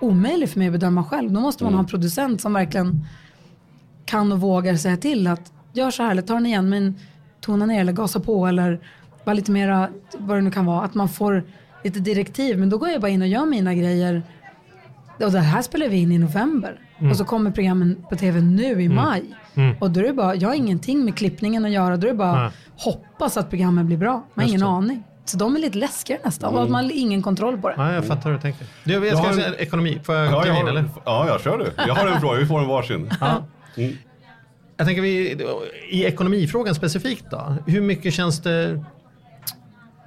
Speaker 6: omöjlig för mig att bedöma själv. Då måste man ha en producent som verkligen kan och vågar säga till att gör så här eller ta den igen men tona ner eller gasa på eller vara lite mera vad det nu kan vara. Att man får lite direktiv men då går jag bara in och gör mina grejer. Och det här spelar vi in i november och så kommer programmen på tv nu i maj. Och då är det bara, jag har ingenting med klippningen att göra. Då är det bara
Speaker 4: Nej.
Speaker 6: hoppas att programmen blir bra. Man har ingen
Speaker 4: det.
Speaker 6: aning. Så de är lite läskigare nästan och att man har ingen kontroll på det.
Speaker 4: Ja, jag fattar hur du tänker. Du, jag
Speaker 5: Jag
Speaker 4: ska
Speaker 5: har en-
Speaker 4: säga ekonomi. Får jag
Speaker 5: Ja, jag
Speaker 4: in
Speaker 5: har,
Speaker 4: eller?
Speaker 5: ja, jag kör du. Jag har en fråga, vi får en varsin. (laughs)
Speaker 4: Jag tänker vi, i ekonomifrågan specifikt då. Hur mycket känns det...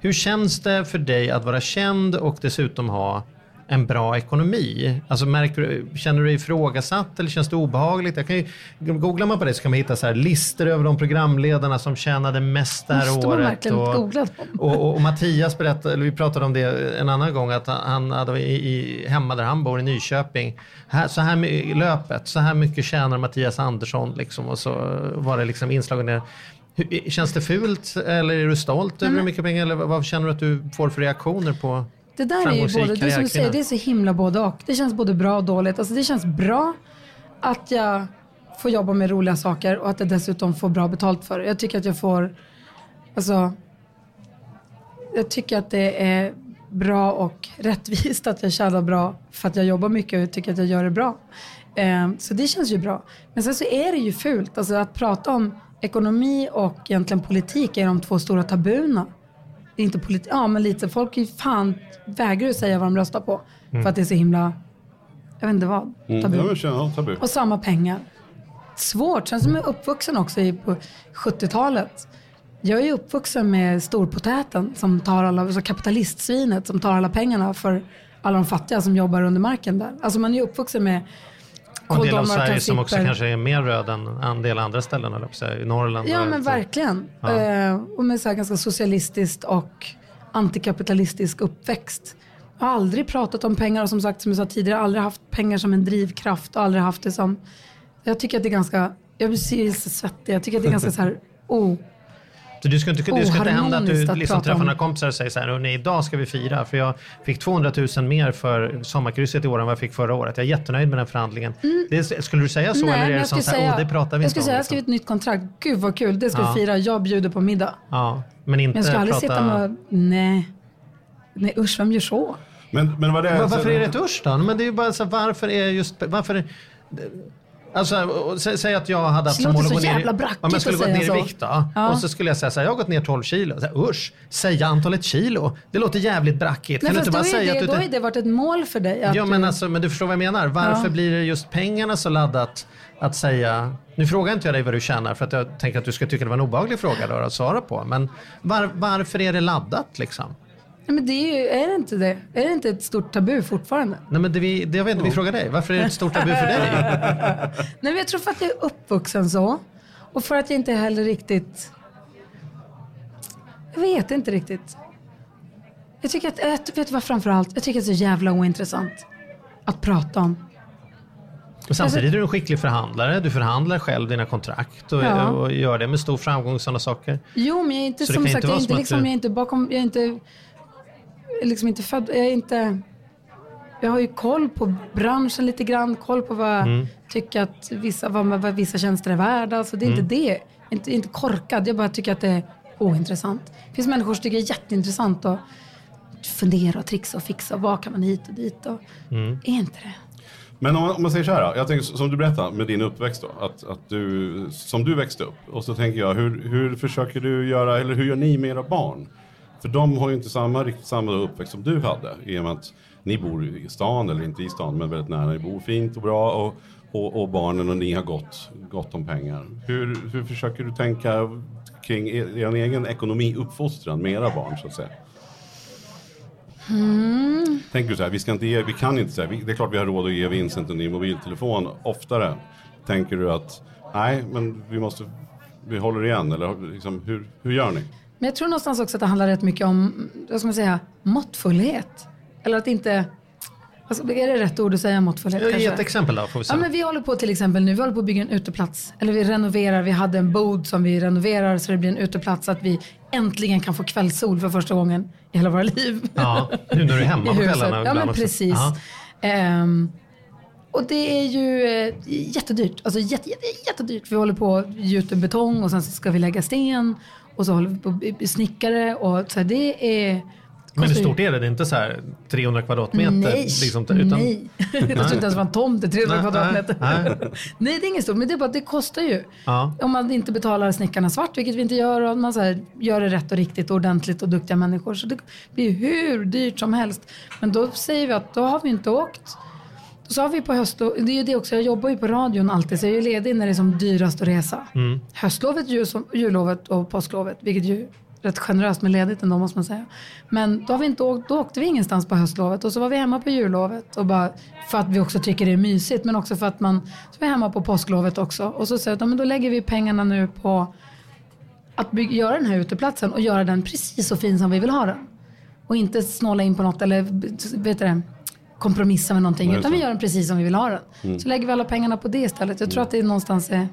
Speaker 4: Hur känns det för dig att vara känd och dessutom ha en bra ekonomi? Alltså märker känner du dig ifrågasatt eller känns det obehagligt? Jag kan ju, googlar man på det så kan man hitta så här listor över de programledarna som tjänade mest det här
Speaker 6: Måste man
Speaker 4: året.
Speaker 6: verkligen
Speaker 4: och,
Speaker 6: googla dem?
Speaker 4: och, och, och Mattias berättade, eller vi pratade om det en annan gång, att han hade i, i, hemma där han bor i Nyköping, här, så här i löpet, så här mycket tjänar Mattias Andersson liksom, och så var det liksom inslagen där. Hur, känns det fult eller är du stolt över hur mycket pengar eller vad känner du att du får för reaktioner på
Speaker 6: Det där är ju både, det är som du säger, det är så himla både och. Det känns både bra och dåligt. Alltså det känns bra att jag får jobba med roliga saker och att jag dessutom får bra betalt för det. Jag tycker att jag får, alltså, jag tycker att det är bra och rättvist att jag tjänar bra för att jag jobbar mycket och jag tycker att jag gör det bra. Eh, så det känns ju bra. Men sen så är det ju fult, alltså att prata om ekonomi och egentligen politik är de två stora tabuna inte politik, ja men lite, folk är fan vägrar ju säga vad de röstar på. För att det är så himla, jag vet inte vad,
Speaker 5: Mm.
Speaker 6: tabu.
Speaker 5: Känner, ja, tabu.
Speaker 6: Och samma pengar. Svårt, sen som är uppvuxen också i, på 70-talet. Jag är uppvuxen med storpotäten som tar alla, alltså kapitalistsvinet som tar alla pengarna för alla de fattiga som jobbar under marken där. Alltså man är uppvuxen med
Speaker 4: en del av
Speaker 6: och
Speaker 4: Sverige som också kanske är mer röd än en del andra ställen, eller säga, i Norrland.
Speaker 6: Ja
Speaker 4: och-
Speaker 6: men verkligen.
Speaker 4: Ja.
Speaker 6: Eh, och med så här ganska socialistiskt och antikapitalistisk uppväxt. Jag har aldrig pratat om pengar och som sagt som jag sa tidigare, aldrig haft pengar som en drivkraft och aldrig haft det som... Jag tycker att det är ganska, jag blir så svettig, jag tycker att det är ganska så här, oh,
Speaker 4: Så du ska inte, det ska inte hända att du
Speaker 6: att
Speaker 4: liksom träffar
Speaker 6: om.
Speaker 4: några kompisar och säger så här, "Hörrni, idag ska vi fira för jag fick 200 000 mer för sommarkrysset i år än vad jag fick förra året. Jag är jättenöjd med den förhandlingen. Det, skulle du säga så
Speaker 6: Mm. Nej,
Speaker 4: eller är det
Speaker 6: skulle
Speaker 4: så här,
Speaker 6: säga,
Speaker 4: oh, det pratar vi
Speaker 6: jag skulle säga, jag har
Speaker 4: liksom?"
Speaker 6: skrivit ett nytt kontrakt. Gud vad kul, det ska
Speaker 4: Ja.
Speaker 6: vi fira. Jag bjuder på middag.
Speaker 4: Ja, men inte
Speaker 6: Men jag ska aldrig
Speaker 4: prata...
Speaker 6: sitta med, nej. Nej usch, vem gör så?
Speaker 5: Men, men vad det är...
Speaker 4: Varför är det ett usch då? Men det är ju bara så här, varför är just... Varför... Alltså, sä, säg att jag hade haft som mål att gå ner,
Speaker 6: jävla brackigt
Speaker 4: om jag skulle
Speaker 6: säga
Speaker 4: ner i vikt då,
Speaker 6: Ja.
Speaker 4: och så skulle jag säga så här, jag har gått ner 12 kilo. Så här, usch, säga antalet kilo. Det låter jävligt brackigt.
Speaker 6: Nej,
Speaker 4: kan du inte bara säga
Speaker 6: det,
Speaker 4: att du
Speaker 6: då har det varit ett mål för dig.
Speaker 4: Ja men
Speaker 6: du,
Speaker 4: alltså, men du förstår vad jag menar. Varför
Speaker 6: Ja.
Speaker 4: blir det just pengarna så laddat att säga, nu frågar inte jag dig vad du tjänar för att jag tänker att du ska tycka det var en obehaglig fråga då att svara på. Men var, varför är det laddat liksom?
Speaker 6: Nej, men det är, ju, är det inte det? Är det inte ett stort tabu fortfarande?
Speaker 4: Nej, men det vi, det jag vet inte, vi frågar dig. Varför är det ett stort tabu för dig? (laughs)
Speaker 6: Nej, men jag tror för att jag är uppvuxen så. Och för att jag inte heller riktigt... Jag vet inte riktigt. Jag tycker att, jag vet vad framförallt? Jag tycker att det är så jävla ointressant att prata om.
Speaker 4: Men samtidigt är du en skicklig förhandlare. Du förhandlar själv dina kontrakt och,
Speaker 6: Ja.
Speaker 4: och gör det med stor framgång och sådana saker.
Speaker 6: Jo, men jag är inte
Speaker 4: Så
Speaker 6: som sagt, jag är inte, liksom,
Speaker 4: du-
Speaker 6: jag är inte bakom, jag är inte, liksom inte född, jag är inte, jag har ju koll på branschen lite grann, koll på vad jag
Speaker 4: Mm.
Speaker 6: tycker att vissa, vad, vad vissa tjänster är värda. Så det är
Speaker 4: Mm.
Speaker 6: inte det. Jag är inte, inte korkad, jag bara tycker att det är ointressant. Det finns människor som tycker det är jätteintressant att fundera och trixa och fixa. Vad kan man hit och dit? Och,
Speaker 4: Mm.
Speaker 6: Är inte det?
Speaker 5: Men om man, om man säger så här, jag tänker som du berättade med din uppväxt då, att, att du, som du växte upp. Och så tänker jag, hur, hur försöker du göra, eller hur gör ni med era barn? För de har ju inte samma, riktigt samma uppväxt som du hade, i och med att ni bor i stan, eller inte i stan, men väldigt nära, ni bor fint och bra. Och, och, och barnen och ni har gott, gott om pengar. Hur, hur försöker du tänka kring er, er egen ekonomiuppfostran med era barn så att säga? Tänker du så här, vi, ska inte ge, vi kan inte säga, det är klart vi har råd att ge Vincent en ny mobiltelefon oftare. Tänker du att, nej men vi måste, vi håller igen eller liksom, hur, hur gör ni?
Speaker 6: Men jag tror någonstans också att det handlar rätt mycket om, vad ska man säga, måttfullhet. Eller att inte, ska- är det rätt ord att säga måttfullhet
Speaker 4: Ge
Speaker 6: kanske?
Speaker 4: ett exempel då, får vi se.
Speaker 6: Ja, men vi håller på till exempel nu, vi håller på att bygga en uteplats. Eller vi renoverar, vi hade en bod som vi renoverar så det blir en uteplats. Att vi äntligen kan få kvällssol för första gången i hela våra liv.
Speaker 4: Ja, nu när du är (laughs) hemma på kvällarna.
Speaker 6: Ja men precis. Ehm, och det är ju eh, jättedyrt. Alltså jätte, jätte, jättedyrt. Vi håller på att gjuta betong och sen så ska vi lägga sten. Och så håller vi på snickare och så här, det är...
Speaker 4: Men hur stort är det? Det är inte så här 300 kvadratmeter?
Speaker 6: Nej,
Speaker 4: liksom, utan,
Speaker 6: nej. (laughs) Jag tror inte ens var en tomt i 300
Speaker 4: Nej,
Speaker 6: kvadratmeter.
Speaker 4: nej, (laughs)
Speaker 6: Nej. det är inget stort, men det är bara att det kostar ju.
Speaker 4: Ja.
Speaker 6: Om man inte betalar snickarna svart, vilket vi inte gör, och man så här, gör det rätt och riktigt och ordentligt och duktiga människor. Så det blir hur dyrt som helst. Men då säger vi att då har vi inte åkt. Så har vi på höst, och det är ju det också, jag jobbar ju på radion alltid så jag är ju ledig när det är som dyrast att resa. Höstlovet, jul, jullovet och påsklovet, vilket ju är rätt generöst med ledigt ändå måste man säga. Men då, har vi inte åkt, då åkte vi ingenstans på höstlovet och så var vi hemma på jullovet. Och bara för att vi också tycker det är mysigt men också för att man, så var vi hemma på påsklovet också. Och så säger jag att då lägger vi pengarna nu på att bygga, göra den här uteplatsen och göra den precis så fin som vi vill ha den. Och inte snåla in på något eller vet du det, kompromissa med någonting.
Speaker 5: Nej,
Speaker 6: utan vi gör den precis som vi vill ha den.
Speaker 5: Mm.
Speaker 6: Så lägger vi alla pengarna på det istället. Jag tror att det är någonstans är...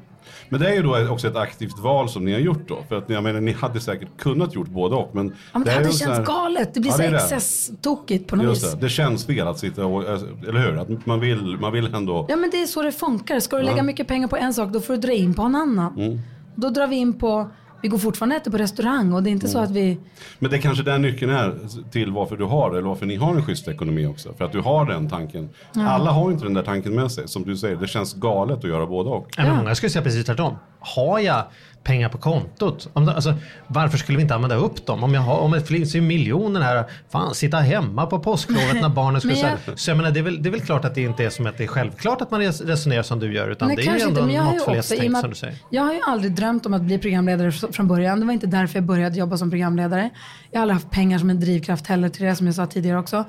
Speaker 5: Men det är ju då också ett aktivt val som ni har gjort då. För att jag menar, ni hade säkert kunnat gjort både och. Men
Speaker 6: Ja, men det
Speaker 5: är
Speaker 6: hade känts
Speaker 5: här-
Speaker 6: galet. Det blir
Speaker 5: Ja,
Speaker 6: så
Speaker 5: det.
Speaker 6: excess-tokigt på något
Speaker 5: Just
Speaker 6: vis.
Speaker 5: det, det känns fel att sitta och, eller hur? Att man vill, man vill ändå...
Speaker 6: Ja men det är så det funkar. Ska du lägga mycket pengar på en sak då får du dra in på en annan.
Speaker 5: Mm.
Speaker 6: Då drar vi in på, vi går fortfarande och äter på restaurang och det är inte
Speaker 5: Mm.
Speaker 6: så att vi,
Speaker 5: Men det är kanske den nyckeln är till varför du har eller varför ni har en schysst ekonomi också. För att du har den tanken. Alla har inte den där tanken med sig. Som du säger, det känns galet att göra både och.
Speaker 4: Nej, men många skulle säga precis tvärtom. Har jag pengar på kontot, om alltså, varför skulle vi inte använda upp dem? Om, jag har, om det finns ju miljoner här, fan sitta hemma på påsklovet när barnen skulle... (laughs)
Speaker 6: Jag-
Speaker 4: så jag menar, det, är väl, det är väl klart att det inte är som att det är självklart att man res- resonerar som du gör, utan
Speaker 6: Nej,
Speaker 4: det är ju ändå
Speaker 6: inte,
Speaker 4: måttfullhetstänk
Speaker 6: med
Speaker 4: som du säger.
Speaker 6: jag har ju aldrig drömt om att bli programledare fr- från början. Det var inte därför jag började jobba som programledare. Jag har aldrig haft pengar som en drivkraft heller till det som jag sa tidigare också.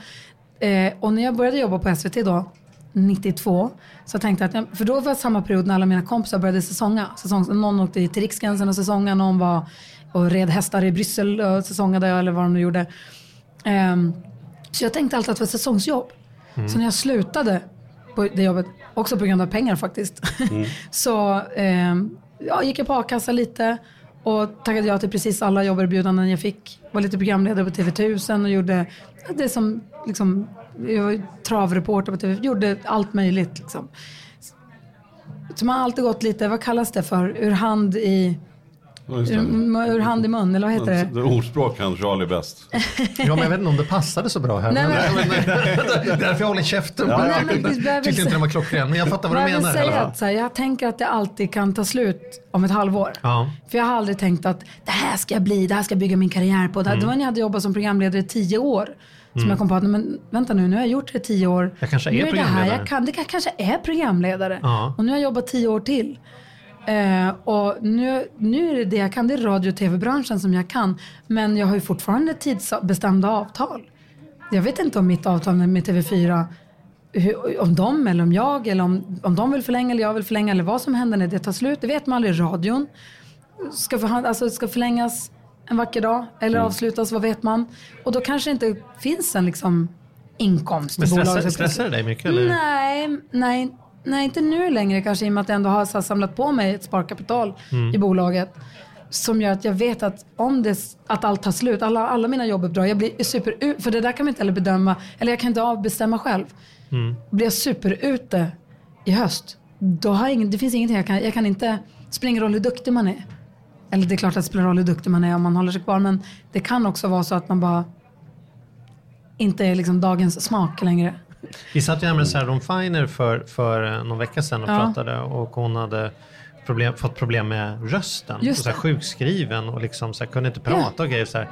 Speaker 6: Eh, och när jag började jobba på SVT då, 92, så tänkte jag att, jag- för då var det samma period när alla mina kompisar började säsonga. Säsong, någon åkte till Riksgränsen och säsonga, någon var och red hästar i Bryssel och säsongade eller vad de nu gjorde. Ehm, så jag tänkte alltid att det var säsongsjobb. Så när jag slutade på det jobbet, också på grund av pengar faktiskt, (laughs) så ehm, ja, gick jag på a-kassa lite och tackade ja till precis alla jobberbjudanden jag fick. Var lite programledare på TV1000 och gjorde det som liksom, jag var travreporter på TV, gjorde allt möjligt liksom. Så man har alltid gått lite, vad kallas det för, ur hand i,
Speaker 5: Ja,
Speaker 6: ur, ur hand i mun, eller vad heter det?
Speaker 5: Det ordspråk kan Charlie bäst.
Speaker 4: Ja, men jag vet inte om det passade så bra här.
Speaker 6: Nej,
Speaker 4: men,
Speaker 6: men-
Speaker 4: det (laughs) är därför jag håller käften.
Speaker 5: Ja,
Speaker 6: Nej, men behöver-
Speaker 4: Tyckte inte den var klockren, men jag fattar vad du
Speaker 6: Men jag
Speaker 4: menar.
Speaker 6: säga att så här, jag tänker att det alltid kan ta slut om ett halvår.
Speaker 4: Ja.
Speaker 6: För jag har aldrig tänkt att det här ska jag bli, det här ska jag bygga min karriär på. Det,
Speaker 4: Mm.
Speaker 6: här, det var när jag hade jobbat som programledare i tio år. Som jag kom på att, men vänta nu, nu har jag gjort det i tio år.
Speaker 4: Jag kanske
Speaker 6: nu
Speaker 4: är
Speaker 6: det här jag kan, det kan, kanske är programledare.
Speaker 4: Ja.
Speaker 6: Och nu har jag jobbat tio år till. Eh, och nu, nu är det det jag kan, det är radio och tv-branschen som jag kan. Men jag har ju fortfarande tidsbestämda avtal. Jag vet inte om mitt avtal med TV4, hur, om de eller om jag eller om, om de vill förlänga eller jag vill förlänga eller vad som händer när det tar slut. Det vet man aldrig. Radion ska, förhand, alltså, ska förlängas en vacker dag eller avslutas, vad vet man? Och då kanske det inte finns en liksom, inkomst
Speaker 4: Men stressar,
Speaker 6: bolaget.
Speaker 4: stressar det dig mycket? Eller?
Speaker 6: Nej, nej, nej, inte nu längre kanske i och med att jag ändå har så samlat på mig ett sparkapital i bolaget. Som gör att jag vet att om det, att allt tar slut, alla, alla mina jobbuppdrag, jag blir super, för det där kan man inte heller bedöma, eller jag kan inte avbestämma själv. Blir jag superute i höst, då har jag ingen, det finns ingenting jag kan, jag kan inte, det spelar ingen roll hur duktig man är. Eller det är klart att det spelar roll hur duktig man är om man håller sig kvar, men det kan också vara så att man bara inte är liksom dagens smak längre.
Speaker 4: Vi satt ju här med Sarah Finer för, för eh, någon vecka sedan och
Speaker 6: Ja.
Speaker 4: pratade och hon hade problem, fått problem med rösten.
Speaker 6: Just
Speaker 4: och så här, sjukskriven och liksom så här, kunde inte prata och grejer. Så här.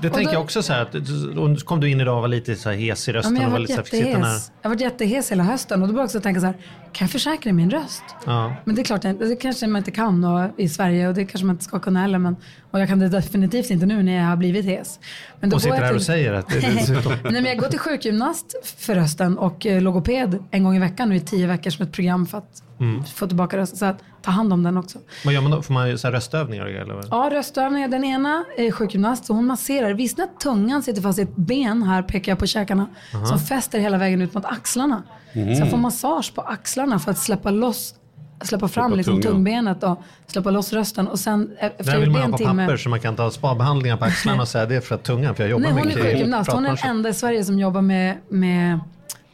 Speaker 4: Det
Speaker 6: Och
Speaker 4: tänker
Speaker 6: då-
Speaker 4: jag också så här, att, och så kom du in idag och var lite så här hes i
Speaker 6: Ja,
Speaker 4: rösten
Speaker 6: men jag
Speaker 4: och
Speaker 6: har
Speaker 4: var lite så här,
Speaker 6: jättehes. Jag har varit jättehes hela hösten och då började jag också tänka så här, kan jag försäkra min röst?
Speaker 4: Ja.
Speaker 6: Men det är klart, det kanske man inte kan och, i Sverige och det kanske man inte ska kunna heller. Men, och jag kan det definitivt inte nu när jag har blivit hes. Men då
Speaker 4: Och sitter
Speaker 6: jag
Speaker 4: här och säger att det är dessutom. (laughs)
Speaker 6: Nej, men jag går till sjukgymnast för rösten och eh, logoped en gång i veckan nu i tio veckor som ett program för att
Speaker 4: Mm.
Speaker 6: få tillbaka rösten. Så att ta hand om den också.
Speaker 4: Vad gör man då? Får man så här röstövningar? Eller? vad?
Speaker 6: Ja, röstövningar. Den ena är sjukgymnast så hon masserar. Visst när tungan sitter fast i ett ben, här pekar jag på käkarna, som fäster hela vägen ut mot axlarna. Så jag får massage på axlarna för att släppa loss Släppa fram liksom, tungbenet och släppa loss rösten och sen e-
Speaker 4: Det
Speaker 6: efter
Speaker 4: här vill man
Speaker 6: en
Speaker 4: ha på
Speaker 6: timme.
Speaker 4: papper så man kan ta spabehandlingar på axlarna och säga det är för att tungan, för jag jobbar
Speaker 6: Nej, hon är
Speaker 4: mycket
Speaker 6: sjukgymnast. Hon är den enda i Sverige som jobbar med, med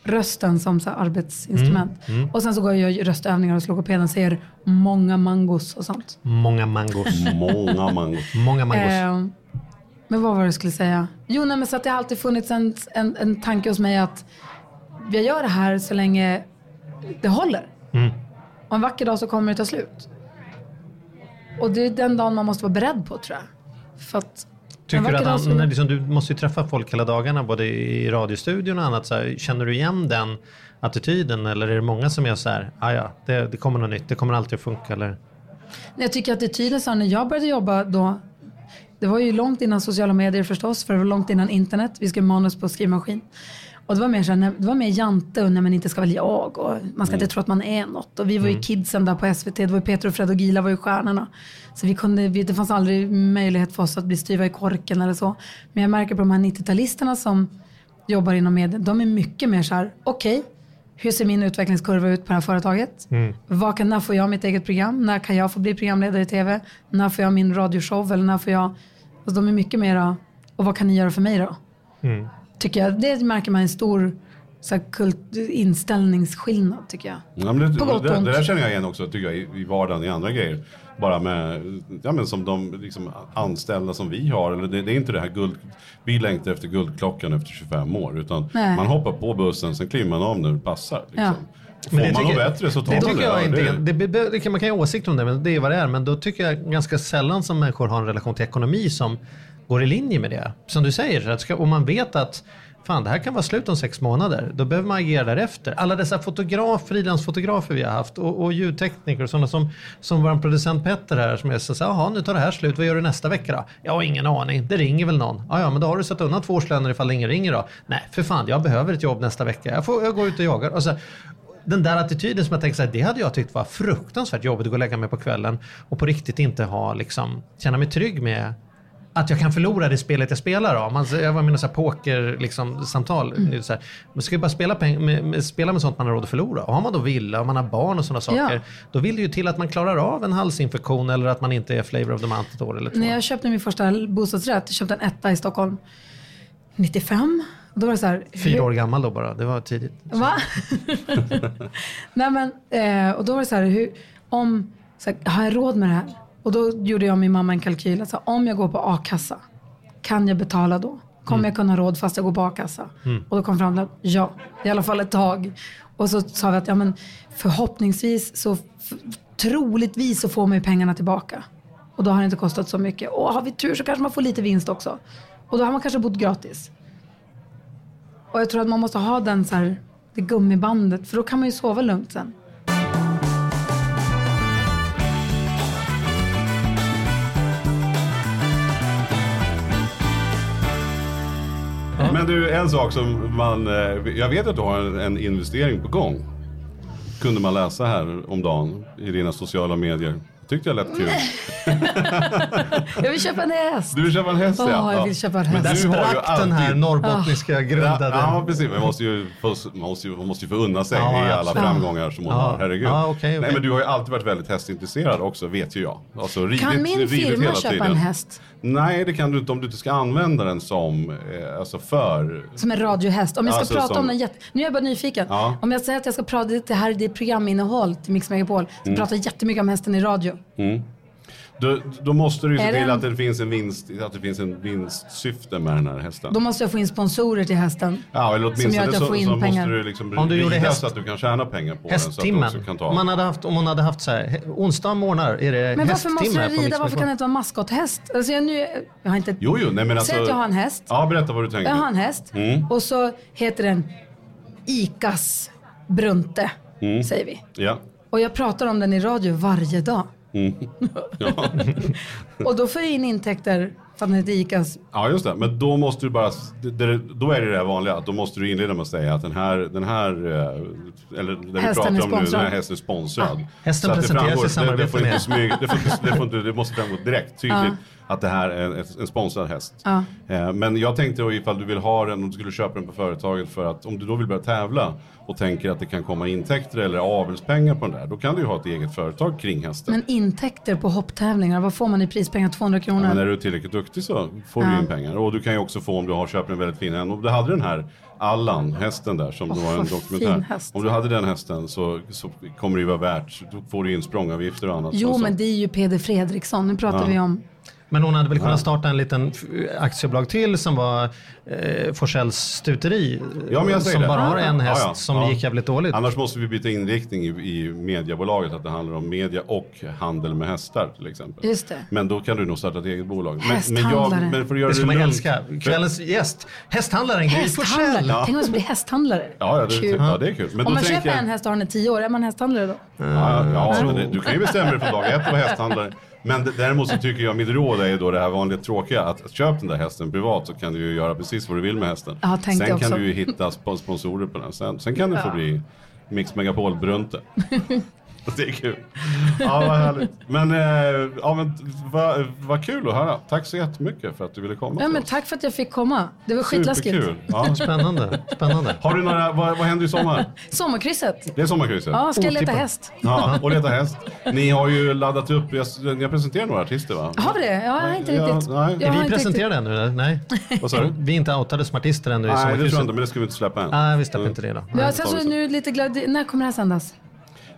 Speaker 6: rösten som så här, arbetsinstrument.
Speaker 4: Mm,
Speaker 6: Och sen så går jag röstövningar hos logopeden, säger många mangos och sånt.
Speaker 4: Många mangos.
Speaker 5: Många mango.
Speaker 4: Många mangos.
Speaker 6: Eh, men vad var det jag skulle säga? Jo, nej, men så att det har alltid funnits en, en, en tanke hos mig att jag gör det här så länge det håller.
Speaker 4: Mm.
Speaker 6: Och en vacker dag så kommer det ta slut. Och det är den dagen man måste vara beredd på tror jag. För att
Speaker 4: Tycker du att han,
Speaker 6: så-
Speaker 4: liksom, du måste ju träffa folk hela dagarna både i radiostudion och annat. Så här, känner du igen den attityden eller är det många som är så här, "Ah, ja det, det kommer något nytt, det kommer alltid att funka eller?
Speaker 6: Jag tycker att det är tydligt så här, när jag började jobba då, det var ju långt innan sociala medier förstås, för det var långt innan internet. Vi skrev manus på skrivmaskin. Och det var mer, så här, när- det var mer jante och när man inte ska väl jag och man ska inte tro att man är något. Och vi var ju kidsen där på SVT, det var ju Peter och Fred och Gila var ju stjärnorna. Så vi kunde, vi, det fanns aldrig möjlighet för oss att bli styva i korken eller så. Men jag märker på de här 90-talisterna som jobbar inom media, de är mycket mer så här, okej, hur ser min utvecklingskurva ut på det här företaget? Vad kan, när får jag mitt eget program? När kan jag få bli programledare i tv? När får jag min radioshow? Eller när får jag... Alltså de är mycket mera, och vad kan ni göra för mig då? Tycker jag. Det märker man en stor så kult, inställningsskillnad tycker jag.
Speaker 5: Ja, men det,
Speaker 6: På gott
Speaker 5: det, det där känner jag igen också tycker jag, i, i vardagen i andra grejer. Bara med, ja men som de liksom, anställda som vi har. Eller det, det är inte det här guld, vi längtar efter guldklockan efter 25 år. Utan
Speaker 6: Nej.
Speaker 5: man hoppar på bussen, sen kliver man av när det passar. Liksom.
Speaker 6: Ja.
Speaker 5: Får man något bättre så tar
Speaker 4: det
Speaker 5: man
Speaker 4: tycker
Speaker 5: det.
Speaker 4: jag
Speaker 5: Ja,
Speaker 4: inte,
Speaker 5: det-
Speaker 4: det, det, det, man kan ju ha åsikter om det, men det är vad det är. Men då tycker jag ganska sällan som människor har en relation till ekonomi som går i linje med det. Som du säger, att ska, om man vet att fan det här kan vara slut om sex månader, då behöver man agera därefter. Alla dessa fotograf, frilansfotografer vi har haft och, och ljudtekniker och sådana som, som vår producent Petter här som är så så här, jaha nu tar det här slut, vad gör du nästa vecka då? Jag har ingen aning, det ringer väl någon. Ja, ja, men då har du satt undan två årslöner ifall ingen ringer då. Nej, för fan, jag behöver ett jobb nästa vecka. Jag, får, jag går ut och jagar. Och så, den där attityden som jag tänkte så här, det hade jag tyckt var fruktansvärt jobbigt att gå och lägga mig på kvällen och på riktigt inte ha, liksom, känna mig trygg med att jag kan förlora det spelet jag spelar av. Man, jag var med i några poker liksom, samtal.
Speaker 6: Mm.
Speaker 4: Så här, man ska ju bara spela, peng, med, med, spela med sånt man har råd att förlora. Och har man då villa och man har barn och sådana saker.
Speaker 6: Ja.
Speaker 4: Då vill det ju till att man klarar av en halsinfektion eller att man inte är flavor of the month ett år eller två.
Speaker 6: När jag köpte min första bostadsrätt, jag köpte en etta i Stockholm 95. Och Då var det så här,
Speaker 4: Fyra
Speaker 6: hur-
Speaker 4: år gammal då bara, det var tidigt.
Speaker 6: Va? (laughs) Nej men, eh, och då var det så här, hur, om, så här, har jag råd med det här? Och då gjorde jag och min mamma en kalkyl, alltså, om jag går på a-kassa, kan jag betala då? Kommer jag kunna råd fast jag går på a-kassa? Och då kom fram till att ja, i alla fall ett tag. Och så sa vi att ja, men förhoppningsvis så, troligtvis så får man ju pengarna tillbaka. Och då har det inte kostat så mycket. Och har vi tur så kanske man får lite vinst också. Och då har man kanske bott gratis. Och jag tror att man måste ha den så här, det gummibandet för då kan man ju sova lugnt sen.
Speaker 5: Men du, en sak som man... eh, Jag vet att du har en, en investering på gång. Kunde man läsa här om dagen i dina sociala medier. Tyckte jag lät kul. (laughs)
Speaker 6: Jag vill köpa en häst.
Speaker 5: Du vill köpa en häst
Speaker 6: Åh,
Speaker 5: ja.
Speaker 6: jag vill köpa en
Speaker 5: Men
Speaker 6: häst.
Speaker 5: du
Speaker 4: Där sprack den här norrbottniska
Speaker 5: Ja,
Speaker 4: grundade...
Speaker 5: ja, precis. Man måste ju få, man måste ju, man måste ju få unna sig
Speaker 4: Ja,
Speaker 5: i alla
Speaker 4: absolut.
Speaker 5: framgångar som hon
Speaker 4: Ja.
Speaker 5: har. Herregud.
Speaker 4: Ja, okej, okej.
Speaker 5: Nej, men du har ju alltid varit väldigt hästintresserad också, vet ju jag. Alltså, ridit,
Speaker 6: Kan min firma köpa
Speaker 5: tiden.
Speaker 6: en häst?
Speaker 5: Nej, det kan du inte om du inte ska använda den som, eh, alltså för...
Speaker 6: Som en radiohäst. Om jag ska
Speaker 5: Alltså,
Speaker 6: prata
Speaker 5: som-
Speaker 6: om den jätte... Nu är jag bara nyfiken.
Speaker 5: Ja.
Speaker 6: Om jag säger att jag ska prata, det här är det programinnehåll till Mix Megapol. Så
Speaker 5: Mm.
Speaker 6: pratar jag jättemycket om hästen i radio.
Speaker 5: Då, då måste du ju se till
Speaker 6: den-
Speaker 5: att det finns en vinst, att det finns en vinstsyfte med den här hästen.
Speaker 6: Då måste jag få in sponsorer till hästen.
Speaker 5: Ja, eller
Speaker 6: som gör
Speaker 5: åtminstone
Speaker 6: att jag
Speaker 5: så,
Speaker 6: får in
Speaker 5: så måste
Speaker 6: pengar.
Speaker 5: du liksom
Speaker 4: Om du gjorde häst-
Speaker 5: så att du kan tjäna pengar på den. Så
Speaker 4: Hästtimmen.
Speaker 5: kan ta...
Speaker 4: Om, man hade haft, om hon hade haft så här, onsdag morgnar är det
Speaker 6: Men varför
Speaker 4: hästtimme
Speaker 6: måste den
Speaker 4: på
Speaker 6: rida? Varför kan det inte vara maskothäst? Alltså jag, nu, jag har inte...
Speaker 5: Jo, jo, nej men alltså...
Speaker 6: Säg att jag har en häst.
Speaker 5: Ja, berätta vad du tänker.
Speaker 6: Jag har en häst
Speaker 5: Mm.
Speaker 6: och så heter den Ikas Brunte,
Speaker 5: Mm.
Speaker 6: säger vi.
Speaker 5: Ja.
Speaker 6: Och jag pratar om den i radio varje dag.
Speaker 5: Ja. (laughs)
Speaker 6: Och då får jag in intäkter för att den heter Ikas.
Speaker 5: ja, just det. Men då måste du bara... det- det- Då är det det vanliga, då måste du inleda med att säga att den här... Den här eh, eller det vi
Speaker 6: Hästen
Speaker 5: pratar om nu, den här hästen är sponsrad.
Speaker 4: Hästen
Speaker 5: att det
Speaker 4: presenteras i samarbete
Speaker 5: det, det får inte
Speaker 4: med-
Speaker 5: smyga, det, får inte, det, får inte, det måste framgå direkt, tydligt, att det här är en, en sponsrad häst.
Speaker 6: Ja.
Speaker 5: Eh, Men jag tänkte då ifall du vill ha den, om du skulle köpa den på företaget för att om du då vill börja tävla och tänker att det kan komma intäkter eller avelspengar på den där, då kan du ju ha ett eget företag kring hästen.
Speaker 6: Men intäkter på hopptävlingar, vad får man i prispengar? 200 kronor?
Speaker 5: Men är du tillräckligt duktig så får du
Speaker 6: Ja.
Speaker 5: in pengar. Och du kan ju också få om du har köpt en väldigt fin häst. Om du hade den här Allan, hästen där som det var en dokumentär. Om du hade den hästen så, så kommer det ju vara värt, då får du in språngavgifter och annat.
Speaker 6: Jo, men det är ju Peder Fredriksson. Nu pratar vi om...
Speaker 4: Men hon hade väl kunnat starta en liten aktiebolag till som var eh, Forsells stuteri.
Speaker 5: Ja, men jag säger
Speaker 4: som
Speaker 5: det.
Speaker 4: bara har en
Speaker 5: Ja,
Speaker 4: häst
Speaker 5: ja,
Speaker 4: som
Speaker 5: ja.
Speaker 4: gick jävligt dåligt.
Speaker 5: Annars måste vi byta inriktning i, i mediebolaget, att det handlar om media och handel med hästar till exempel.
Speaker 6: Just det.
Speaker 5: Men då kan du nog starta ett eget bolag. Men, men, jag, men för att göra
Speaker 4: Det ska man
Speaker 5: lugnt-
Speaker 4: älska. Kvällens gäst, hästhandlaren Gry Forssell.
Speaker 6: Hästhandlare! Tänk om skulle bli hästhandlare.
Speaker 5: Ja, ja, det,
Speaker 6: Kul.
Speaker 5: ja, det är kul. Men
Speaker 6: Om man köper
Speaker 5: jag-
Speaker 6: en häst och har den i tio år, är man hästhandlare då?
Speaker 5: Ja, ja men det, du kan ju bestämma dig från dag ett att vara hästhandlare. Men däremot så tycker jag mitt råd är då det här vanliga tråkiga att köp den där hästen privat så kan du ju göra precis vad du vill med hästen.
Speaker 6: Ja,
Speaker 5: sen kan du ju hitta sp- sponsorer på den. Sen, sen kan du få bli Mix Megapol-brunte. (laughs) (laughs) det är kul. Ja, vad härligt. Men, eh, ja, men vad vad kul att höra. Tack så jättemycket för att du ville komma.
Speaker 6: Ja, men
Speaker 5: oss.
Speaker 6: tack för att jag fick komma. Det var skitläskigt.
Speaker 5: Superkul. Ja. (laughs)
Speaker 4: Spännande. Spännande.
Speaker 5: Har du några, vad, vad händer i sommar? (laughs)
Speaker 6: Sommarkrysset.
Speaker 5: Det är sommarkrysset?
Speaker 6: Ja, ska jag leta häst?
Speaker 5: Ja, och leta häst. Ni har ju laddat upp, jag, jag presenterar några artister va?
Speaker 6: Har vi det? Ja, jag har inte
Speaker 5: Ja,
Speaker 6: riktigt.
Speaker 5: nej.
Speaker 6: Jag
Speaker 4: Är
Speaker 6: har
Speaker 4: vi
Speaker 6: inte
Speaker 4: presenterade ännu? eller? Nej.
Speaker 5: Vad sa du?
Speaker 4: Vi är inte outade som artister ännu i
Speaker 5: Nej, det tror jag inte, men det ska vi inte släppa än.
Speaker 4: Nej, vi släpper inte det då.
Speaker 6: Ja, sen så nu lite glad... När kommer det här sändas?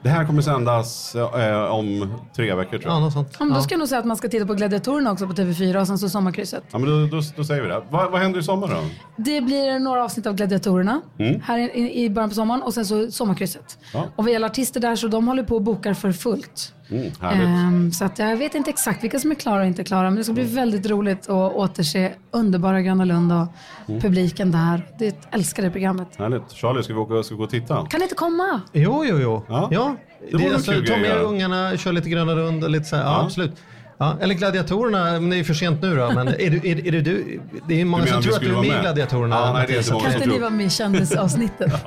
Speaker 5: Det här kommer sändas eh, om tre veckor tror
Speaker 4: Ja,
Speaker 5: jag.
Speaker 4: något sånt.
Speaker 6: Ja, men då
Speaker 4: Ja.
Speaker 6: ska jag nog säga att man ska titta på Gladiatorerna också på TV4 och sen så Sommarkrysset.
Speaker 5: Ja, men då, då, då säger vi det. Vad, vad händer i sommar då?
Speaker 6: Det blir några avsnitt av Gladiatorerna
Speaker 5: Mm.
Speaker 6: här i, i början på sommaren och sen så Sommarkrysset.
Speaker 5: Ja.
Speaker 6: Och vad gäller artister där så de håller på och bokar för fullt.
Speaker 5: Mm.
Speaker 6: Ehm, så att jag vet inte exakt vilka som är klara och inte klara men det ska bli
Speaker 5: Mm.
Speaker 6: väldigt roligt att återse underbara Gröna Lund och
Speaker 5: Mm.
Speaker 6: publiken där. Det älskar det programmet.
Speaker 5: Härligt. Charlie, ska vi åka ska vi gå och titta?
Speaker 6: Kan ni inte komma?
Speaker 4: Jo, jo, jo.
Speaker 5: Ja.
Speaker 4: Ja.
Speaker 5: Det en
Speaker 4: alltså, ta med ungarna, kör lite gröna rund och lite så här. Ja,
Speaker 5: Ja.
Speaker 4: absolut. Ja, eller gladiatorerna, men det är för sent nu då. Men är du, är, är det du? Det är många
Speaker 5: Du
Speaker 4: som
Speaker 5: om vi
Speaker 4: tror att du är med i gladiatorerna.
Speaker 5: Ja, nej, det är inte
Speaker 6: Kan inte ni vara med i kändisavsnittet? (laughs)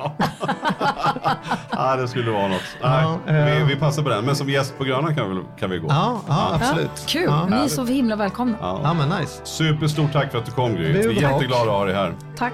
Speaker 5: Ja, det skulle vara något. Nej,
Speaker 4: Ja, eh.
Speaker 5: vi, vi passar på den. Men som gäst på Gröna kan vi, kan vi gå.
Speaker 4: Ja, ja, absolut.
Speaker 6: Ja, kul,
Speaker 4: Ja.
Speaker 6: ni är så himla välkomna.
Speaker 4: Ja, men nice.
Speaker 5: Superstort tack för att du kom Gry. Vi är jätteglada att ha dig här.
Speaker 6: Tack.